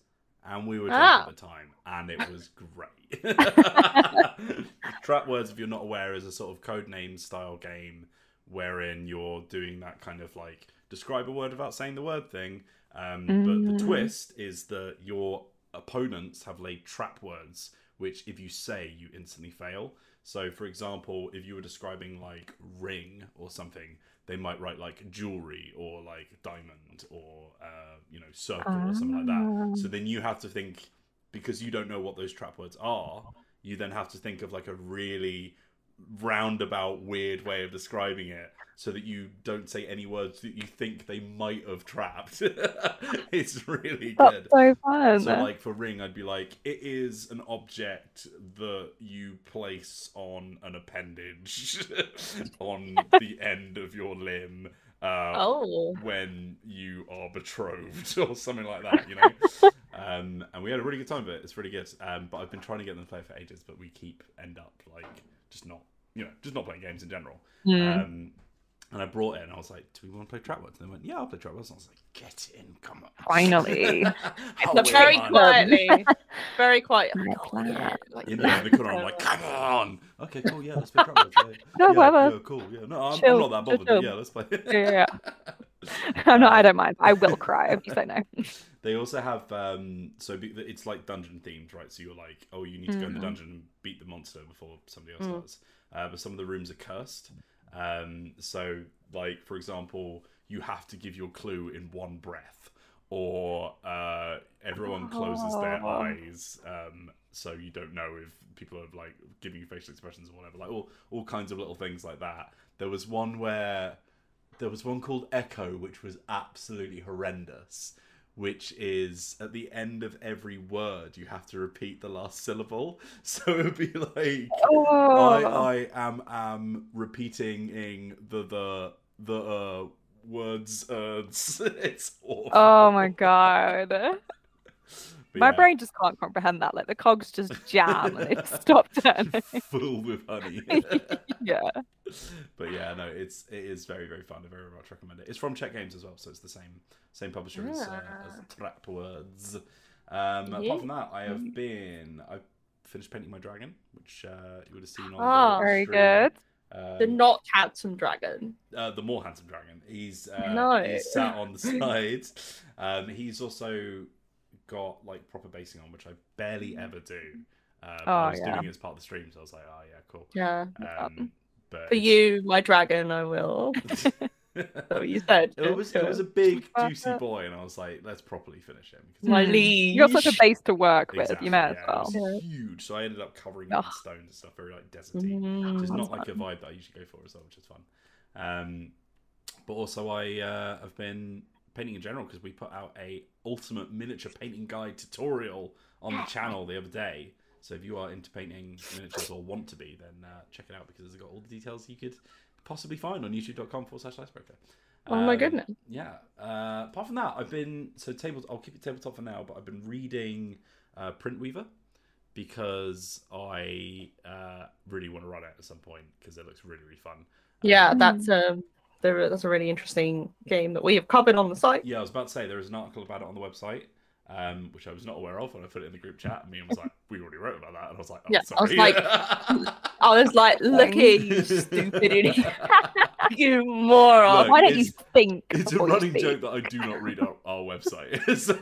And we were drunk Ah. at the time, and it was great. Trap Words, if you're not aware, is a sort of code name style game wherein you're doing that kind of like describe a word without saying the word thing. Um, But the Mm. twist is that your opponents have laid trap words, which if you say, you instantly fail. So, for example, if you were describing like ring or something, they might write like jewelry or like diamond or uh, you know circle or something like that. So then you have to think because you don't know what those trap words are. You then have to think of like a really roundabout, weird way of describing it, so that you don't say any words that you think they might have trapped. it's really That's good. so fun. So, like for ring, I'd be like, it is an object that you place on an appendage on the end of your limb uh, Oh, when you are betrothed or something like that, you know. um, and we had a really good time with it. It's really good. Um, but I've been trying to get them to play for ages, but we keep end up like just not, you know, just not playing games in general. Mm. Um, and I brought it, and I was like, "Do we want to play Trap Words?" And they went, "Yeah, I'll play Trap Words." And I was like, "Get in, come on!" Finally. How but very fun. quietly, very quiet. Yeah, Oh, play yeah, like- In the, the corner, I'm like, "Come on!" Okay, cool. Yeah, let's play Trap Words. Yeah, No, yeah, whatever. yeah, cool. Yeah, no, I'm, I'm not that bothered. But yeah, let's play. Yeah, yeah, I'm not. I don't mind. I will cry if you say no. They also have um so be- it's like dungeon themed, right? So you're like, oh, you need to go in the Mhm. dungeon and beat the monster before somebody else Mm. does. Uh, but some of the rooms are cursed. Um, so like for example, you have to give your clue in one breath, or uh, everyone closes their Oh. eyes, um, so you don't know if people are like giving you facial expressions or whatever. Like all all kinds of little things like that. There was one where there was one called Echo, which was absolutely horrendous. Which is at the end of every word, you have to repeat the last syllable. So it would be like, Oh, I, I am am repeating in the the the uh, words. Uh, it's awful. oh my god. But My yeah, brain just can't comprehend that. Like the cogs just jam and they just stop turning. full with honey. yeah. but yeah, no, it's it is very very fun. I very much recommend it. It's from Czech Games as well, so it's the same same publisher as, uh, as Yeah. Trap Words. Um, Yeah. Apart from that, I have been I've finished painting my dragon, which uh, you would have seen on Oh, the Very stream. good. Um, The not handsome dragon. uh, the more handsome dragon. He's uh, No. he's sat on the sides. Um, he's also got like proper basing on, which I barely ever do. Uh, but I Oh, was yeah. doing it as part of the stream, so I was like, oh yeah, cool. Yeah. Um, but For you, my dragon, I will. That's what you said. it was it was a big juicy boy, and I was like, let's properly finish him. because my Mm. liege. You got such a base to work with. Exactly, You may as yeah, well. It was huge, so I ended up covering it in stones and stuff, very like deserty. Mm. which is That's not like a vibe that I usually go for as well, which is fun. Um, but also, I uh, have been painting in general because we put out a ultimate miniature painting guide tutorial on the channel the other day. So if you are into painting miniatures or want to be, then uh, check it out because it's got all the details you could possibly find on youtube.com forward slash dicebreaker. Oh my Um, goodness. Yeah. Uh, apart from that, I've been so table. I'll keep it tabletop for now, but I've been reading uh, Print Weaver because I uh, really want to run it at some point because it looks really really fun. Yeah, Um, that's a there- that's a really interesting game that we have covered on the site. yeah. I was about to say there is an article about it on the website. Um, which I was not aware of and I put it in the group chat, and me was like, "We already wrote about that," and I was like, oh, Yeah, I was like, I was like, "Look here, you stupid idiot, you moron!" Look, Why don't you think? It's a running joke that I do not read our, our website. so,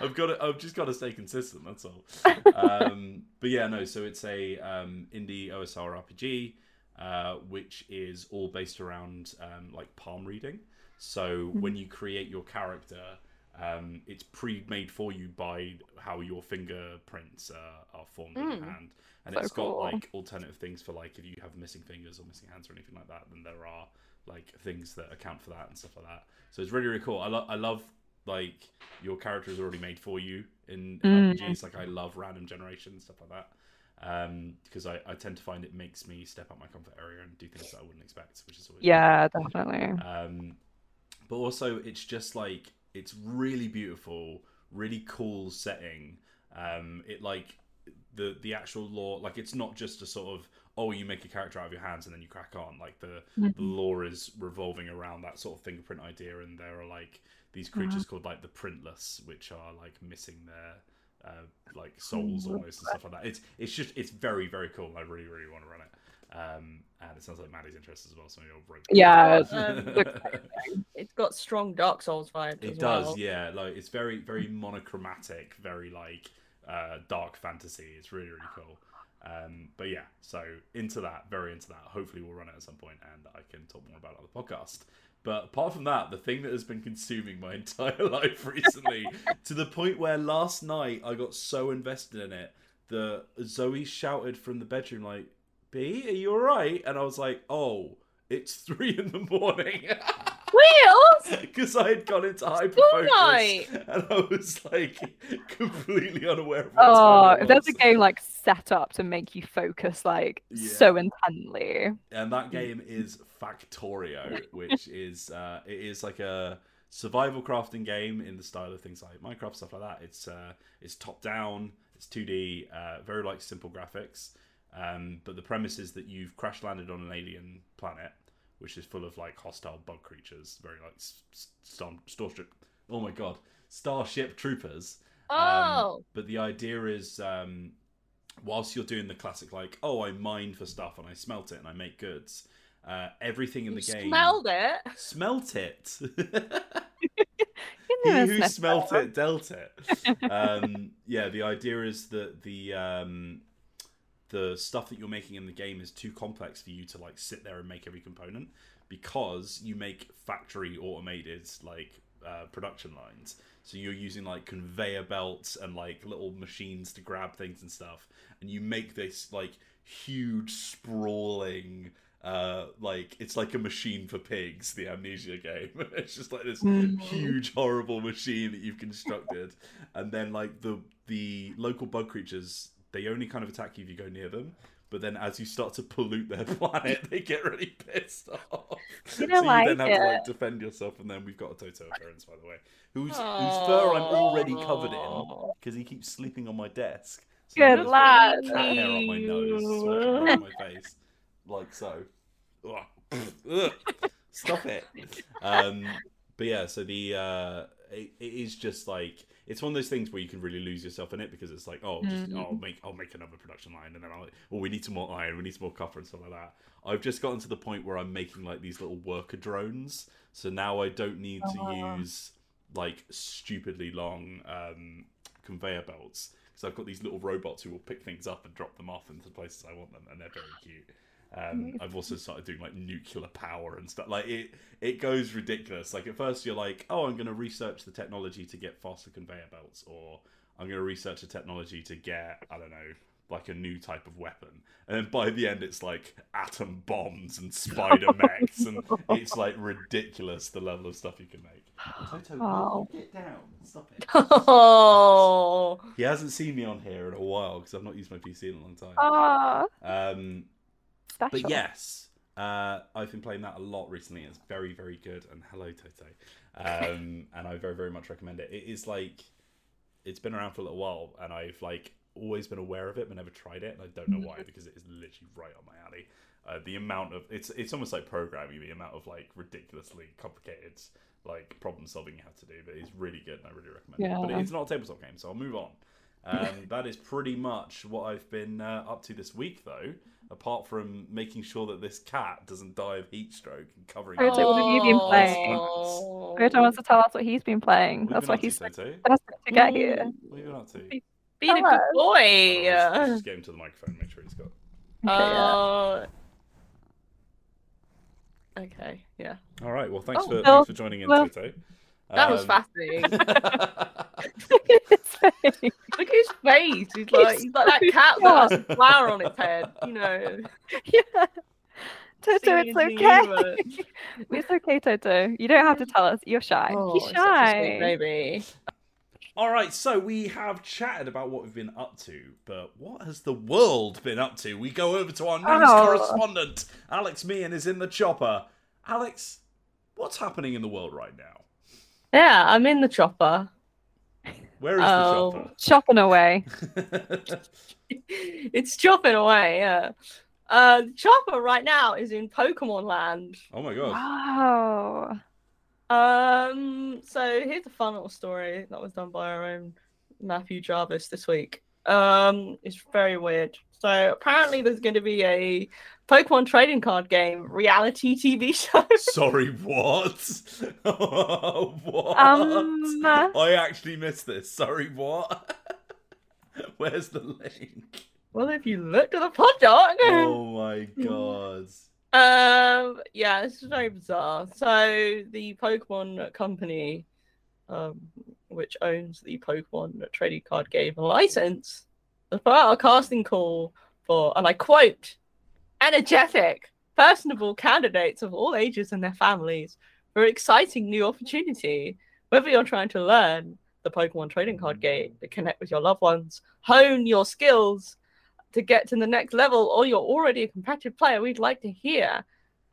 I've got to, I've just got to stay consistent. That's all. Um, but yeah, no. So it's a um, indie OSR RPG, uh, which is all based around um, like palm reading. So when you create your character, um, it's pre-made for you by how your fingerprints uh, are formed in Mm. your hand, and So it's got cool. like alternative things for like if you have missing fingers or missing hands or anything like that. Then there are like things that account for that and stuff like that. So it's really really cool. I love I love like your character is already made for you in, in Mm. RPGs. Like I love random generation and stuff like that. Um, because I, I tend to find it makes me step out my comfort area and do things that I wouldn't expect, which is always Yeah, definitely. um, but also it's just like it's really beautiful, really cool setting. Um, it like the the actual lore, like it's not just a sort of oh you make a character out of your hands and then you crack on. Like the the lore is revolving around that sort of fingerprint idea, and there are like these creatures called like the printless, which are like missing their uh, like souls almost and stuff like that. It's it's just it's very very cool. I really really want to run it. Um, and it sounds like Maddie's interested as well, so maybe I'll bring. Yeah, Um, It's got strong Dark Souls vibes. It does, well. yeah. Like it's very, very monochromatic, very like uh, dark fantasy. It's really, really cool. Um, but yeah, so into that, very into that. Hopefully, we'll run it at some point, and I can talk more about it on the podcast. But apart from that, the thing that has been consuming my entire life recently, to the point where last night I got so invested in it that Zoe shouted from the bedroom, like, "B, are you alright?" And I was like, "Oh, it's three in the morning." Wheels. because I had gone into hyper focus and I was like completely unaware of what Oh, if there's a game like set up to make you focus like Yeah. so intently. and that game is Factorio, which is uh, it is like a survival crafting game in the style of things like Minecraft stuff like that. It's uh, it's top down, it's 2D, uh, very like simple graphics. Um, but the premise is that you've crash landed on an alien planet, which is full of like hostile bug creatures, very like storm, starship. Oh my god, starship troopers. Um, Oh. but the idea is, um, whilst you're doing the classic, like, oh, I mine for stuff and I smelt it and I make goods. Uh, everything in you the game. smelled it. Smelt it. You he who smelt it dealt it. Um, yeah, the idea is that the um, the stuff that you're making in the game is too complex for you to like sit there and make every component because you make factory automated like uh, production lines. So you're using like conveyor belts and like little machines to grab things and stuff, and you make this like huge sprawling. Uh, like it's like a machine for pigs, the amnesia game. it's just like this Mm. huge, horrible machine that you've constructed, and then like the the local bug creatures, they only kind of attack you if you go near them. But then, as you start to pollute their planet, they get really pissed off. You so like you then have to like defend yourself. And then we've got a Toto appearance, by the way, whose whose fur I'm already covered in because he keeps sleeping on my desk. Good now there's lad. Cat hair on my nose, around my face, like so. Stop it. Um, but yeah, so the uh, it, it is just like it's one of those things where you can really lose yourself in it because it's like, oh, just, Mhm. oh, I'll make I'll make another production line, and then I'll, oh, we need some more iron, we need some more copper, and stuff like that. I've just gotten to the point where I'm making like these little worker drones, so now I don't need to Ah. use like stupidly long um, conveyor belts because I've got these little robots who will pick things up and drop them off into the places I want them, and they're very cute. Um, I've also started doing like nuclear power and stuff. Like it, it goes ridiculous. Like at first you're like, oh, I'm going to research the technology to get faster conveyor belts, or I'm going to research the technology to get, I don't know, like a new type of weapon. And then by the end, it's like atom bombs and spider mechs, and it's like ridiculous the level of stuff you can make. Toto, Wow. get down, stop it. Oh, He hasn't seen me on here in a while because I've not used my PC in a long time. Ah, Um, special. but yes, uh, I've been playing that a lot recently. It's very, very good. And hello, Toto. Um, and I very, very much recommend it. It is like it's been around for a little while, and I've like always been aware of it, but never tried it. And I don't know why because it is literally right on my alley. Uh, the amount of it's it's almost like programming. The amount of like ridiculously complicated like problem solving you have to do, but it's really good, and I really recommend it. But it's not a tabletop game, so I'll move on. Um, that is pretty much what I've been uh, up to this week, though. Apart from making sure that this cat doesn't die of heat stroke and covering. Toto, it what have you been playing? spots. Toto wants to tell us what he's been playing. What have That's you why been to, he's so Toto? desperate to get here. What have you been up to? being a good Oh, let's- boy. let's just get him to the microphone. Make sure he's got. Okay, yeah. Uh, okay, yeah. All right. Well, thanks Oh, for well- thanks for joining in, well- Toto. That was Um, fascinating. It's fake. Look at his face. He's like he's like that cat that has a flower on its head. You know. yeah. Toto, it's into the okay. universe. it's okay, Toto. You don't have to tell us. You're shy. Oh, He's he's such a sweet shy. baby. All right, so we have chatted about what we've been up to, but what has the world been up to? We go over to our news Oh. correspondent, Alex Meehan, is in the chopper. Alex, what's happening in the world right now? Yeah, I'm in the chopper. Where is Oh. Chopping away. it's chopping away. Yeah. Uh, the chopper right now is in Pokemon Land. oh my god. Wow. Um, so here's a fun little story that was done by our own Matthew Jarvis this week. Um, it's very weird. So apparently there's going to be a Pokemon trading card game reality TV show. Sorry, what? what? Um, I actually missed this. Sorry, what? Where's the link? well, if you look at the pod doc. Oh my god. Um, yeah, this is very bizarre. So the Pokemon company, um, which owns the Pokemon trading card game license, out a casting call for, and I quote, energetic, personable candidates of all ages and their families for an exciting new opportunity. Whether you're trying to learn the Pokemon trading card game to connect with your loved ones, hone your skills to get to the next level, or you're already a competitive player, we'd like to hear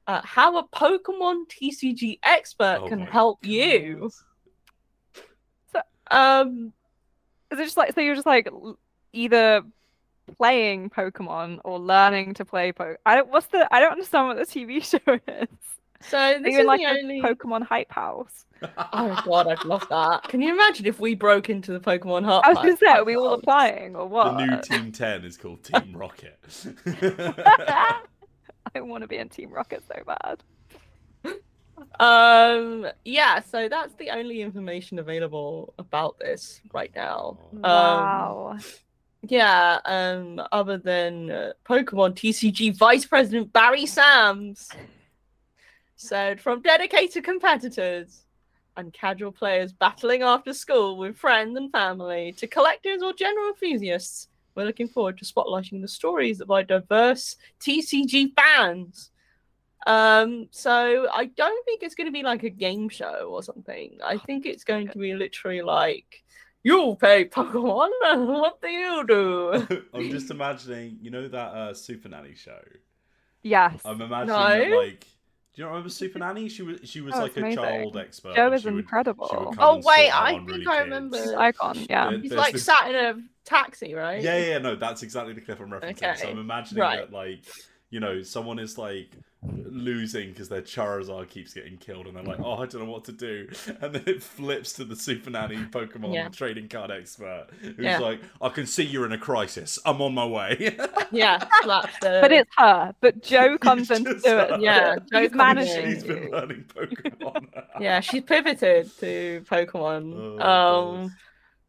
uh, how a Pokemon TCG expert Oh can help you. So, Um, Is it just like so you're just like either playing Pokemon or learning to play Pokemon? I don't. What's the? I don't understand what the TV show is. so Are this you is like the only. Pokemon hype house? Oh god, I'd love that. Can you imagine if we broke into the Pokemon Heart? I was gonna say, are we all applying or what? The new Team 10 is called Team Rocket. I want to be in Team Rocket so bad. Um, yeah. So that's the only information available about this right now. Oh. Um, Wow. Yeah, um, other than uh, Pokemon TCG Vice President Barry Sams said from dedicated competitors and casual players battling after school with friends and family to collectors or general enthusiasts, we're looking forward to spotlighting the stories of our diverse TCG fans. Um, so I don't think it's going to be like a game show or something. I think it's going to be literally like you play Pokemon, what do you do? I'm just imagining, you know that uh, Super Nanny show? Yes. I'm imagining that, No. like, do you not remember Super Nanny? She was she was Oh, like it's a amazing. child expert. Jo and is incredible. would Oh, wait, I think really I remember. She's icon. Yeah. Yeah. He's There's like this- sat in a taxi, right? Yeah, yeah, no, that's exactly the clip I'm referencing. So I'm imagining Right. that, like, you know, someone is like losing because their Charizard keeps getting killed, and they're like, "Oh, I don't know what to do," and then it flips to the Super Nanny Pokemon Yeah. trading card expert, who's Yeah. like, "I can see you're in a crisis. I'm on my way." Yeah, slaps. But it's her. But Jo comes in to do it. Yeah, Jo He's comes managing. She's been learning Pokemon. yeah, she's pivoted to Pokemon. Oh, um,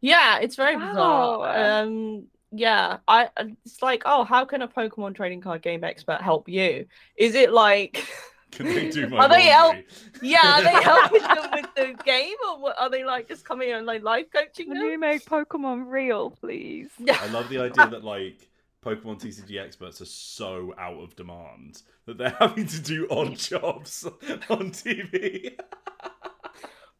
yeah, it's very bizarre. Um, yeah, I it's like, oh, how can a Pokemon trading card game expert help you? Is it like, Can they do my Are they laundry? yeah, are they helping them with the game, or what, are they like just coming in and like life coaching Can them? you make Pokemon real, please? I love the idea that like Pokemon TCG experts are so out of demand that they're having to do odd jobs on TV.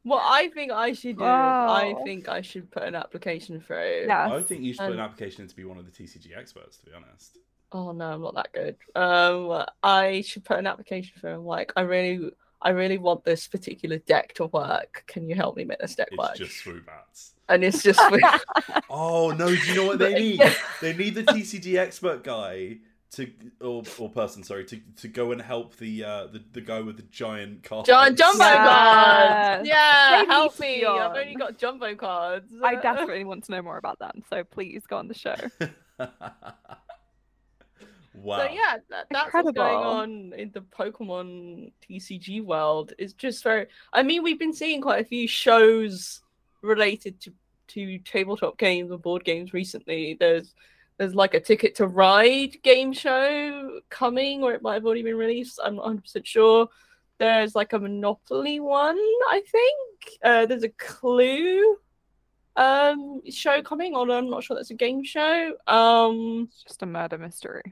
What I think I should do, is I think I should put an application through. Yeah. I think you should put an application in to be one of the TCG experts. To be honest, Oh no, I'm not that good. Um, I should put an application for him. Like, I really, I really want this particular deck to work. Can you help me make this deck it's work? It's just swoobats. And it's just with, Oh no! Do you know what they need? They need the TCG expert guy to, or or person, sorry, to to go and help the uh the, the guy with the giant card. John Jumbo Yes. cards. Yeah, Maybe help me. I've only got jumbo cards. I definitely want to know more about that. So please go on the show. wow. So yeah, that, that's what's going on in the Pokemon TCG world. It's just very. I mean, we've been seeing quite a few shows related to to tabletop games or board games recently. There's there's like a Ticket to Ride game show coming, or it might have already been released. I'm not 100 percent sure. There's like a Monopoly one, I think. Uh, there's a Clue um show coming, although I'm not sure that's a game show. Um, It's just a murder mystery.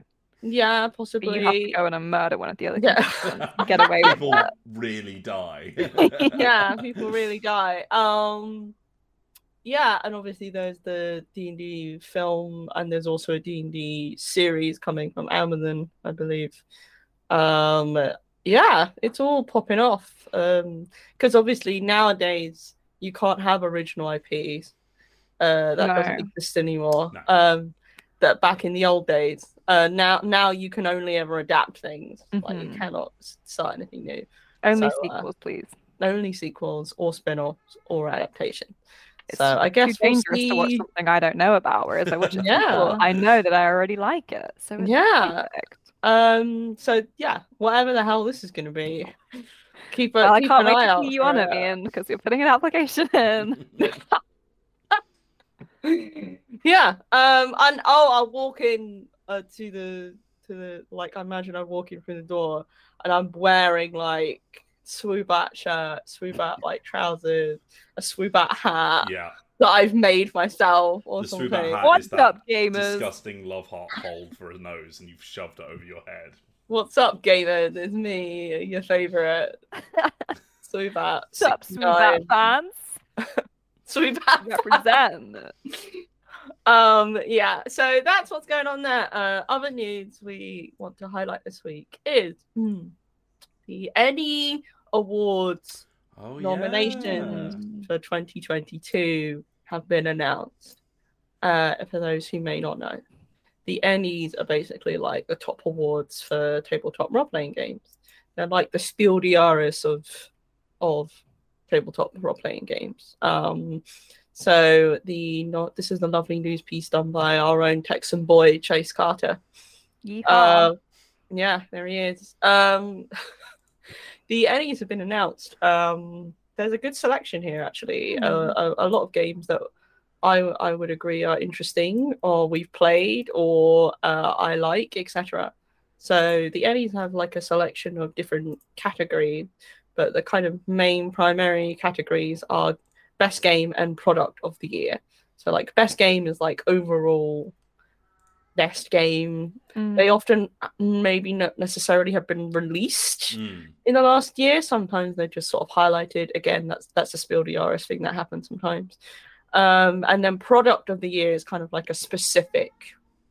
yeah, But possibly. you have to go and murder one of the other Yeah. contestants get away with People really die. yeah, people really die. Um yeah, and obviously there's the D&D film and there's also a D&D series coming from Amazon, I believe. Um yeah, it's all popping off. Um cuz obviously nowadays you can't have original IPs. Uh that doesn't exist anymore. No. Um that back in the old days. Uh now now you can only ever adapt things. Like you Mhm. cannot start anything new Only So, uh, sequels, please. only sequels or spin-offs or adaptation. It's so I guess too we'll dangerous to watch something I don't know about, whereas I watch a Yeah. sequel, I know that I already like it. So it's Yeah. perfect. Um. So yeah, whatever the hell this is going to be, keep a Well, I keep can't an wait eye to see you on it, it. Ian, because you're putting an application in. yeah. Um. And oh, I'll walk in uh, to the to the like. I imagine I'm walking through the door, and I'm wearing like swoobat shirt, swoobat like trousers, a swoobat hat yeah, that I've made myself or The something. Swoobat hat. is What's that up, gamers? disgusting love heart hole for a nose, and you've shoved it over your head. What's up, gamers? It's me, your favorite Swoobat. What's up, Swoobat fans? Swoobat. Represent. Um, yeah, so that's what's going on there. Uh, other news we want to highlight this week is hmm, the Ennie Awards Oh nominations for 2022 have been announced. Uh, for those who may not know, the Ennies are basically like the top awards for tabletop role playing games. They're like the Spiel des Jahres of of tabletop role playing games. Um, so the not this is the lovely news piece done by our own Texan boy Chase Carter. Uh, yeah, there he is. Um, the Ennies have been announced. Um, there's a good selection here, actually. Hmm. Uh, a, a lot of games that I I would agree are interesting, or we've played, or uh, I like, etc. So the Ennies have like a selection of different categories, but the kind of main primary categories are best game and product of the year. So like best game is like overall best game Mm. they often uh, maybe not necessarily have been released Mm. in the last year. Sometimes they're just sort of highlighted. Again, that's that's a Spiel des Jahres thing that happens sometimes. Um, and then product of the year is kind of like a specific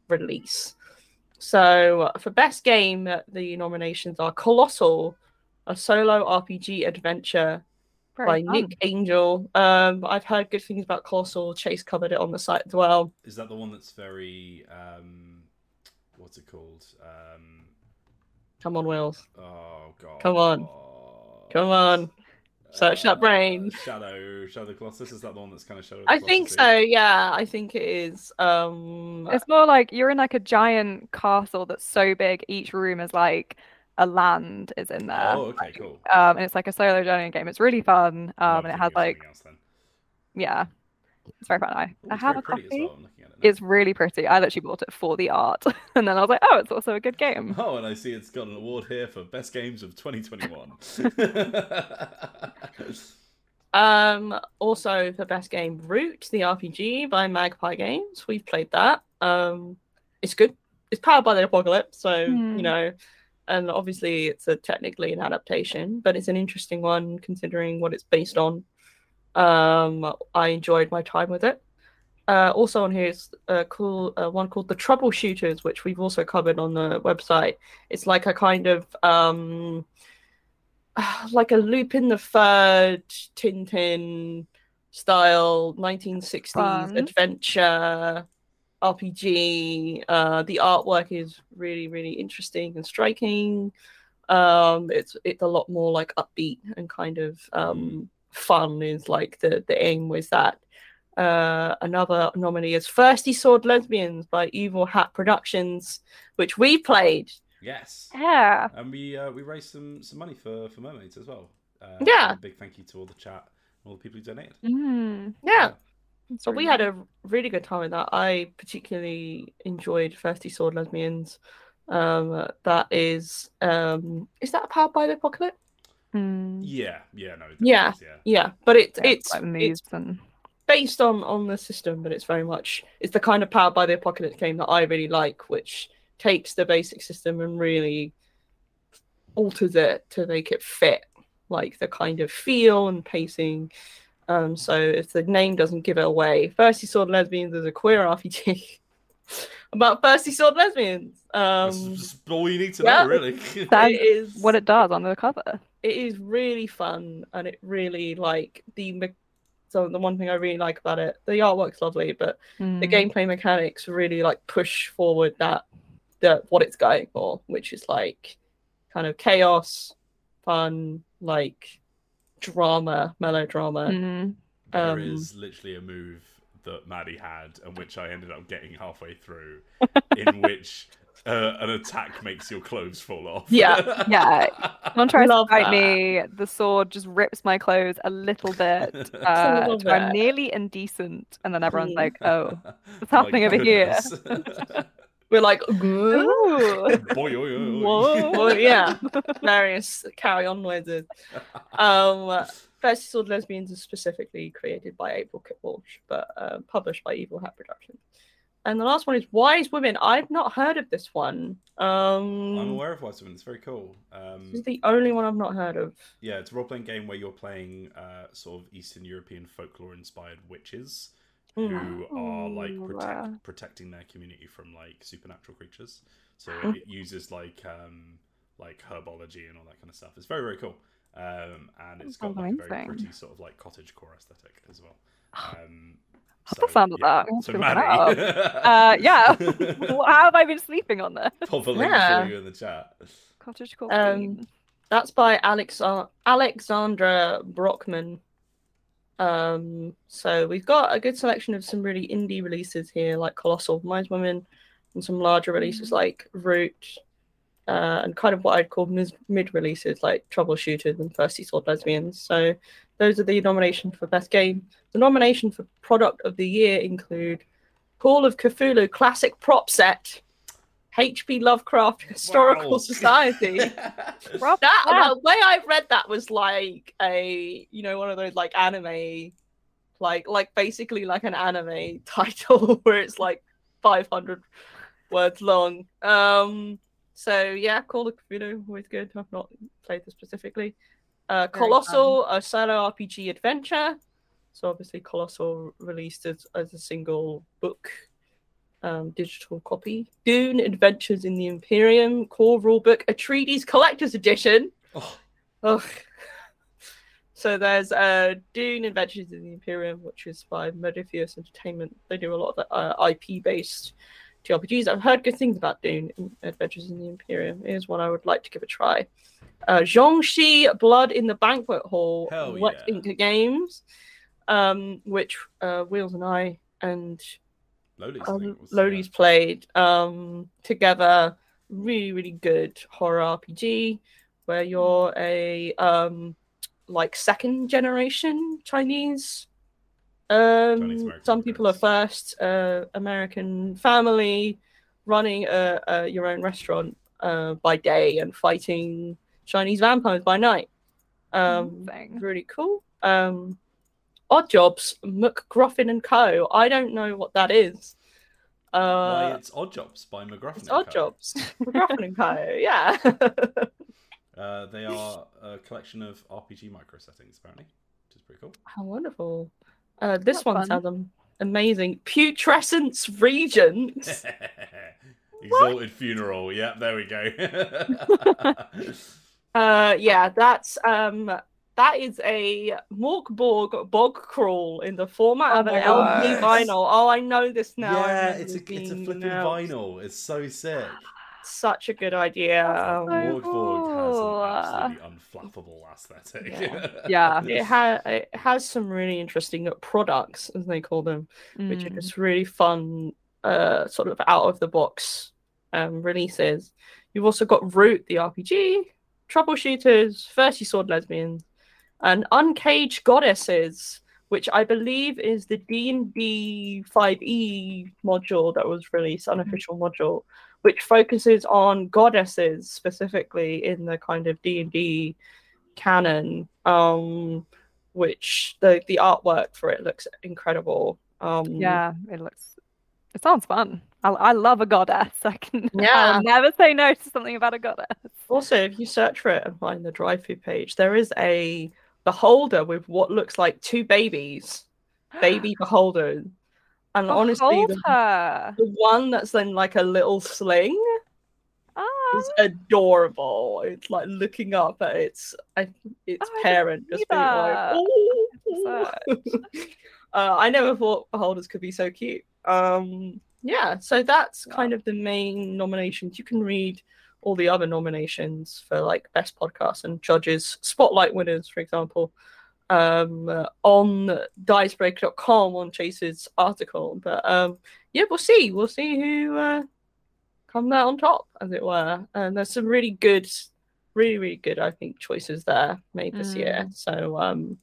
release. So uh, for best game, uh, the nominations are Colossal, a solo RPG adventure Very by fun. Nick Angel. Um, I've heard good things about Colossal. Chase covered it on the site as well. Is that the one that's very um, what's it called? Um, Come on, Wills. Oh god. Come on. Come on. Search that brain. Uh, Shadow, Shadow the Colossus. Is that the one that's kind of Shadow? I think so. Yeah, I think it is. Um, It's more like you're in like a giant castle that's so big, each room is like a land is in there. Oh, okay, cool. Um, and it's like a solo journey game. It's really fun. Um, I'm and it has like else yeah, it's very fun. I, Ooh, I have a pretty copy. well, I'm looking at it. It's really pretty. I literally bought it for the art, and then I was like, oh, it's also a good game. Oh, and I see it's got an award here for best games of 2021. Um, also for best game, Root the RPG by Magpie Games. We've played that. Um, it's good. It's powered by the apocalypse, so Hmm. you know, and obviously it's a technically an adaptation, but it's an interesting one considering what it's based on. Um, I enjoyed my time with it. Uh, also on here is a cool uh, one called the Troubleshooters, which we've also covered on the website. It's like a kind of um, like a Lupin the Third Tintin style 1960s Fun. adventure RPG. Uh, the artwork is really, really interesting and striking. Um, it's it's a lot more like upbeat and kind of um, fun. Is like the the aim was that. Uh, another nominee is Thirsty Sword Lesbians by Evil Hat Productions, which we played. yes. Yeah. And we uh, we raised some some money for for mermaids as well. Uh, Yeah. a big thank you to all the chat and all the people who donated. Mm, Yeah. That's So we had a really good time with that. I particularly enjoyed Thirsty Sword Lesbians. Um, that is, um, is that powered by the apocalypse? Mm. Yeah, yeah, no, Yeah. is, yeah. Yeah, but it, Yeah, it's like it's moves and based on on the system, but it's very much it's the kind of powered by the apocalypse game that I really like, which takes the basic system and really alters it to make it fit like the kind of feel and pacing. Um, so if the name doesn't give it away, Thirsty Sword Lesbians is a queer RPG about thirsty sword lesbians. That's Um, just all you need to yeah. know, really. that is what it does on the cover. it is really fun and it really like the me- so the one thing I really like about it, the artwork's lovely, but the Mm. gameplay mechanics really like push forward that that what it's going for, which is like kind of chaos, fun, like drama, melodrama. Mm. There Um, is literally a move that Maddie had, and which I ended up getting halfway through, in which uh, an attack makes your clothes fall off. Yeah, yeah. Someone tries Love to fight that. me, the sword just rips my clothes a little bit. Uh, little so I'm nearly indecent, and then everyone's Mm. like, "Oh, what's happening over here?" We're like, "Ooh." ooh, Boy, oi, oi, oi. Well, yeah, various carry on noises. Um, Thirsty Sword Lesbians is specifically created by April Kit Walsh, but uh, published by Evil Hat Productions. And the last one is Wise Women. I've not heard of this one. Um, I'm aware of Wise Women. It's very cool. Um, This is the only one I've not heard of. yeah, it's a role playing game where you're playing uh, sort of Eastern European folklore inspired witches. Who are like protect, wow. protecting their community from like supernatural creatures. So Mm. it uses like um, like herbology and all that kind of stuff. It's very very cool. Um, and it's got like a very pretty sort of like cottage core aesthetic as well. Um, Love the sound of that. So to look Maddie, uh, yeah. Well, How have I been sleeping on this? pop a link Yeah. for you in the chat. Cottage core. Um, That's by Alex Alexandra Brockman. Um, so we've got a good selection of some really indie releases here, like Colossal Wise Women, and some larger releases Mhm. like Root, uh, and kind of what I'd call mid releases like Troubleshooters and Thirsty Sword Lesbians. So those are the nominations for Best Game. The nomination for Product of the Year include Call of Cthulhu Classic Prop Set, H.P. Lovecraft Historical Wow. Society. Rob, That yeah. the way I read that was like a you know one of those like anime, like like basically like an anime title where it's like five hundred words long. Um. So yeah, Call of Cthulhu always good. I've not played this specifically. Uh, Colossal, a solo RPG adventure. So obviously, Colossal released as, as a single book, um, digital copy. Dune: Adventures in the Imperium core rulebook, Atreides Collector's Edition. Oh, Ugh. So there's uh, Dune Adventures in the Imperium, which is by Modiphius Entertainment. They do a lot of uh, IP based TRPGs. I've heard good things about Dune Adventures in the Imperium. It is one I would like to give a try. Uh, Jiangshi Blood in the Banquet Hall, Hell Wet yeah. Ink Games, um, which uh, Wheels and I and Loli's, um, think, was- Lodi's played um, together. Really, really good horror RPG where you're a um, like second generation Chinese. Um, Chinese some people are first uh, American family running a, a, your own restaurant uh, by day and fighting Chinese vampires by night. Um, Amazing. really cool. Um, Odd Jobs, MacGuffin and Co. I don't know what that is. Why Uh, it's Odd Jobs by MacGuffin. it's and Odd Co. Jobs, MacGuffin and Co. Yeah. Uh, they are a collection of RPG micro settings, apparently, which is pretty cool. How wonderful. Uh, this That's one fun. sounds am- amazing. Putrescence Regnant. Exalted funeral. Yeah, there we go. Uh, yeah, that's um, that is a Mörk Borg bog crawl in the format Oh of an my LP gosh. vinyl. Oh, I know this now. I yeah, it's a this it's a flipping announced. vinyl. It's so sick. Such a good idea. Um, so Mörk Borg cool. has an absolutely unflappable aesthetic. Yeah. Yeah. it, ha- it has some really interesting products, as they call them, which are Mm. just really fun, uh, sort of out of the box um, releases. You've also got Root, the RPG, Troubleshooters, Thirsty Sword Lesbians, and Uncaged Goddesses, which I believe is the D and D 5e module that was released, unofficial module, which focuses on goddesses specifically in the kind of D and D canon. Um, which the the artwork for it looks incredible. Um, Yeah, it looks. It sounds fun. I, I love a goddess. I can. Yeah. I'll never say no to something about a goddess. Also, if you search for it and find the drive through page, there is a beholder with what looks like two babies, baby beholders. And honestly, Behold the, her. the one that's in like a little sling Ah, is adorable. It's like looking up at its its Oh, parent, just being like. "Ooh." uh, I never thought beholders could be so cute. Um, yeah, so that's kind of the main nominations. You can read all the other nominations for like best podcast and judges, spotlight winners, for example, um, uh, on dicebreaker.com on Chase's article. But um, yeah, we'll see. We'll see who uh, comes out on top, as it were. And there's some really good, really, really good, I think, choices there made this year. So um,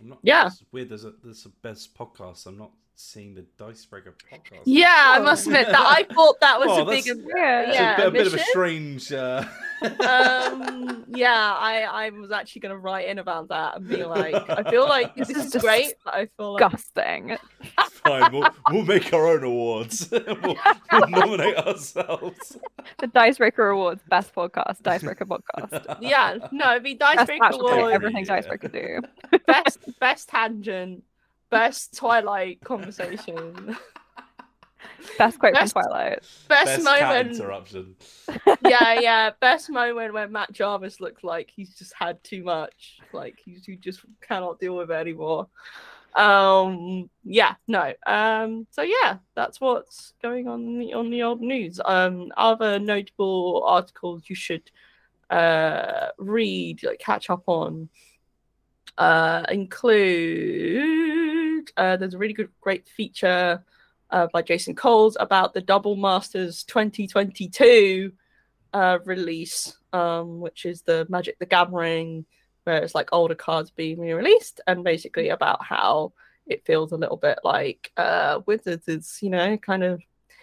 I'm not, Yeah. It's weird. There's a there's a best podcast. I'm not seeing the Dicebreaker podcast. yeah, I Oh. must admit that I thought that was Oh, a big. yeah. Yeah, a, bit, a bit of a strange. Uh... um yeah i i was actually gonna write in about that and be like i feel like this This is is great but i feel like Disgusting. Fine, we'll, we'll make our own awards. we'll, we'll nominate ourselves. The Dicebreaker Awards, best podcast, Dicebreaker podcast. yeah no it'd be Best dice break actual play, award everything Yeah. Dicebreaker do. best best tangent best twilight conversation. Best quote Best- from Twilight. best, Best moment. interruption. yeah yeah. Best moment when matt jarvis looked like he's just had too much. Like he's, he just cannot deal with it anymore. Um yeah no. Um so yeah that's what's going on in the, on the old news. Um other notable articles you should uh read like, catch up on uh include uh there's a really good great feature uh, by Jason Coles about the Double Masters 2022 uh, release, um, which is the Magic the Gathering, where it's like older cards being re-released, and basically about how it feels a little bit like uh, Wizards is, you know, kind of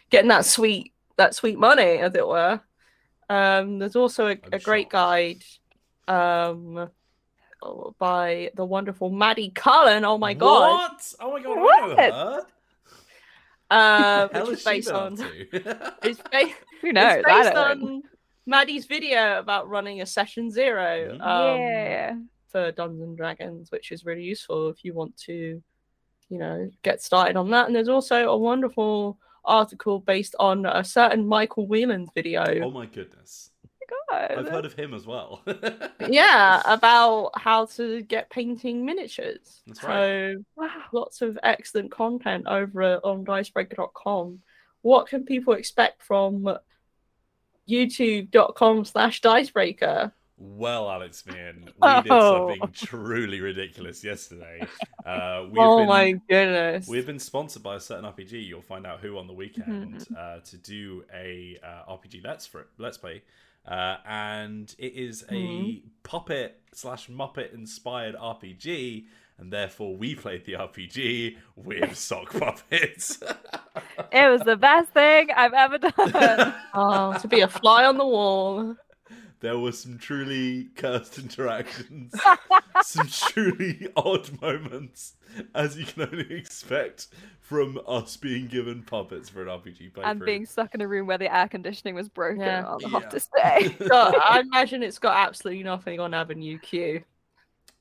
getting that sweet that sweet money, as it were. Um, there's also a, a great guide um, by the wonderful Maddie Cullen. Oh my god! What? Oh my god! What? Uh, which is based on it's, ba- Who knows? it's based on Maddie's video about running a session zero um, yeah. for Dungeons and Dragons, which is really useful if you want to, you know, get started on that. And there's also a wonderful article based on a certain Michael Whelan's video. oh my goodness! God. I've heard of him as well. yeah, about how to get painting miniatures. That's right. So Wow. lots of excellent content over on dicebreaker.com. what can people expect from youtube.com slash dicebreaker? Well, Alex Meehan, we did Oh. something truly ridiculous yesterday. Uh, we've oh been, my goodness. We've been sponsored by a certain RPG. You'll find out who on the weekend Mm-hmm. uh, to do a uh, RPG let's for let's play, uh, and it is a Mm-hmm. puppet slash Muppet inspired RPG, and therefore we played the RPG with sock puppets. It was the best thing I've ever done. Oh, to be a fly on the wall. There were some truly cursed interactions, some truly odd moments, as you can only expect from us being given puppets for an RPG playthrough. and being stuck in a room where the air conditioning was broken Yeah. I'll Yeah. have to stay. So I imagine it's got absolutely nothing on Avenue Q.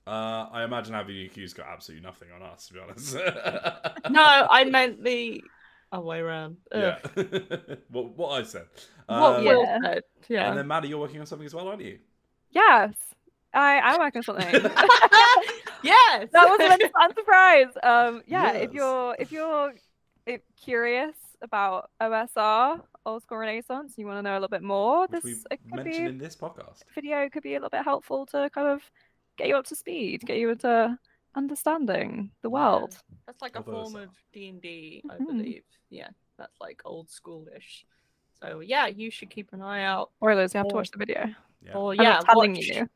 Uh, I imagine Avenue Q's got absolutely nothing on us, to be honest. No, I meant the other way around. yeah. What, what I said. What Um, Will Yeah. said. Yeah. And then, Maddie, you're working on something as well, aren't you? yes, I I'm working on something. yes. that was an fun surprise. Um, yeah, if you're if you're if curious about OSR, Old School Renaissance, you want to know a little bit more, Which this we it could mentioned be in this podcast. video could be a little bit helpful to kind of get you up to speed, get you into understanding the world. That's like a Although it's form of D and D, I Mhm. believe. Yeah, that's like old schoolish. So yeah, you should keep an eye out. Oilers, you have to watch the video. Yeah. Or I'm yeah, not telling watch, you.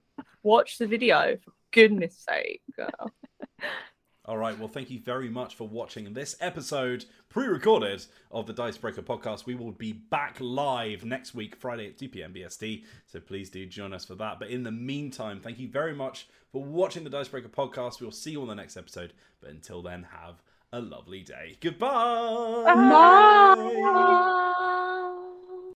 watch the video for goodness sake. girl. All right. Well, thank you very much for watching this episode, pre-recorded of the Dicebreaker podcast. We will be back live next week, Friday at 2 p.m. BST. So please do join us for that. But in the meantime, thank you very much for watching the Dicebreaker podcast. We'll see you on the next episode. But until then, have a lovely day. Goodbye. Bye. Bye.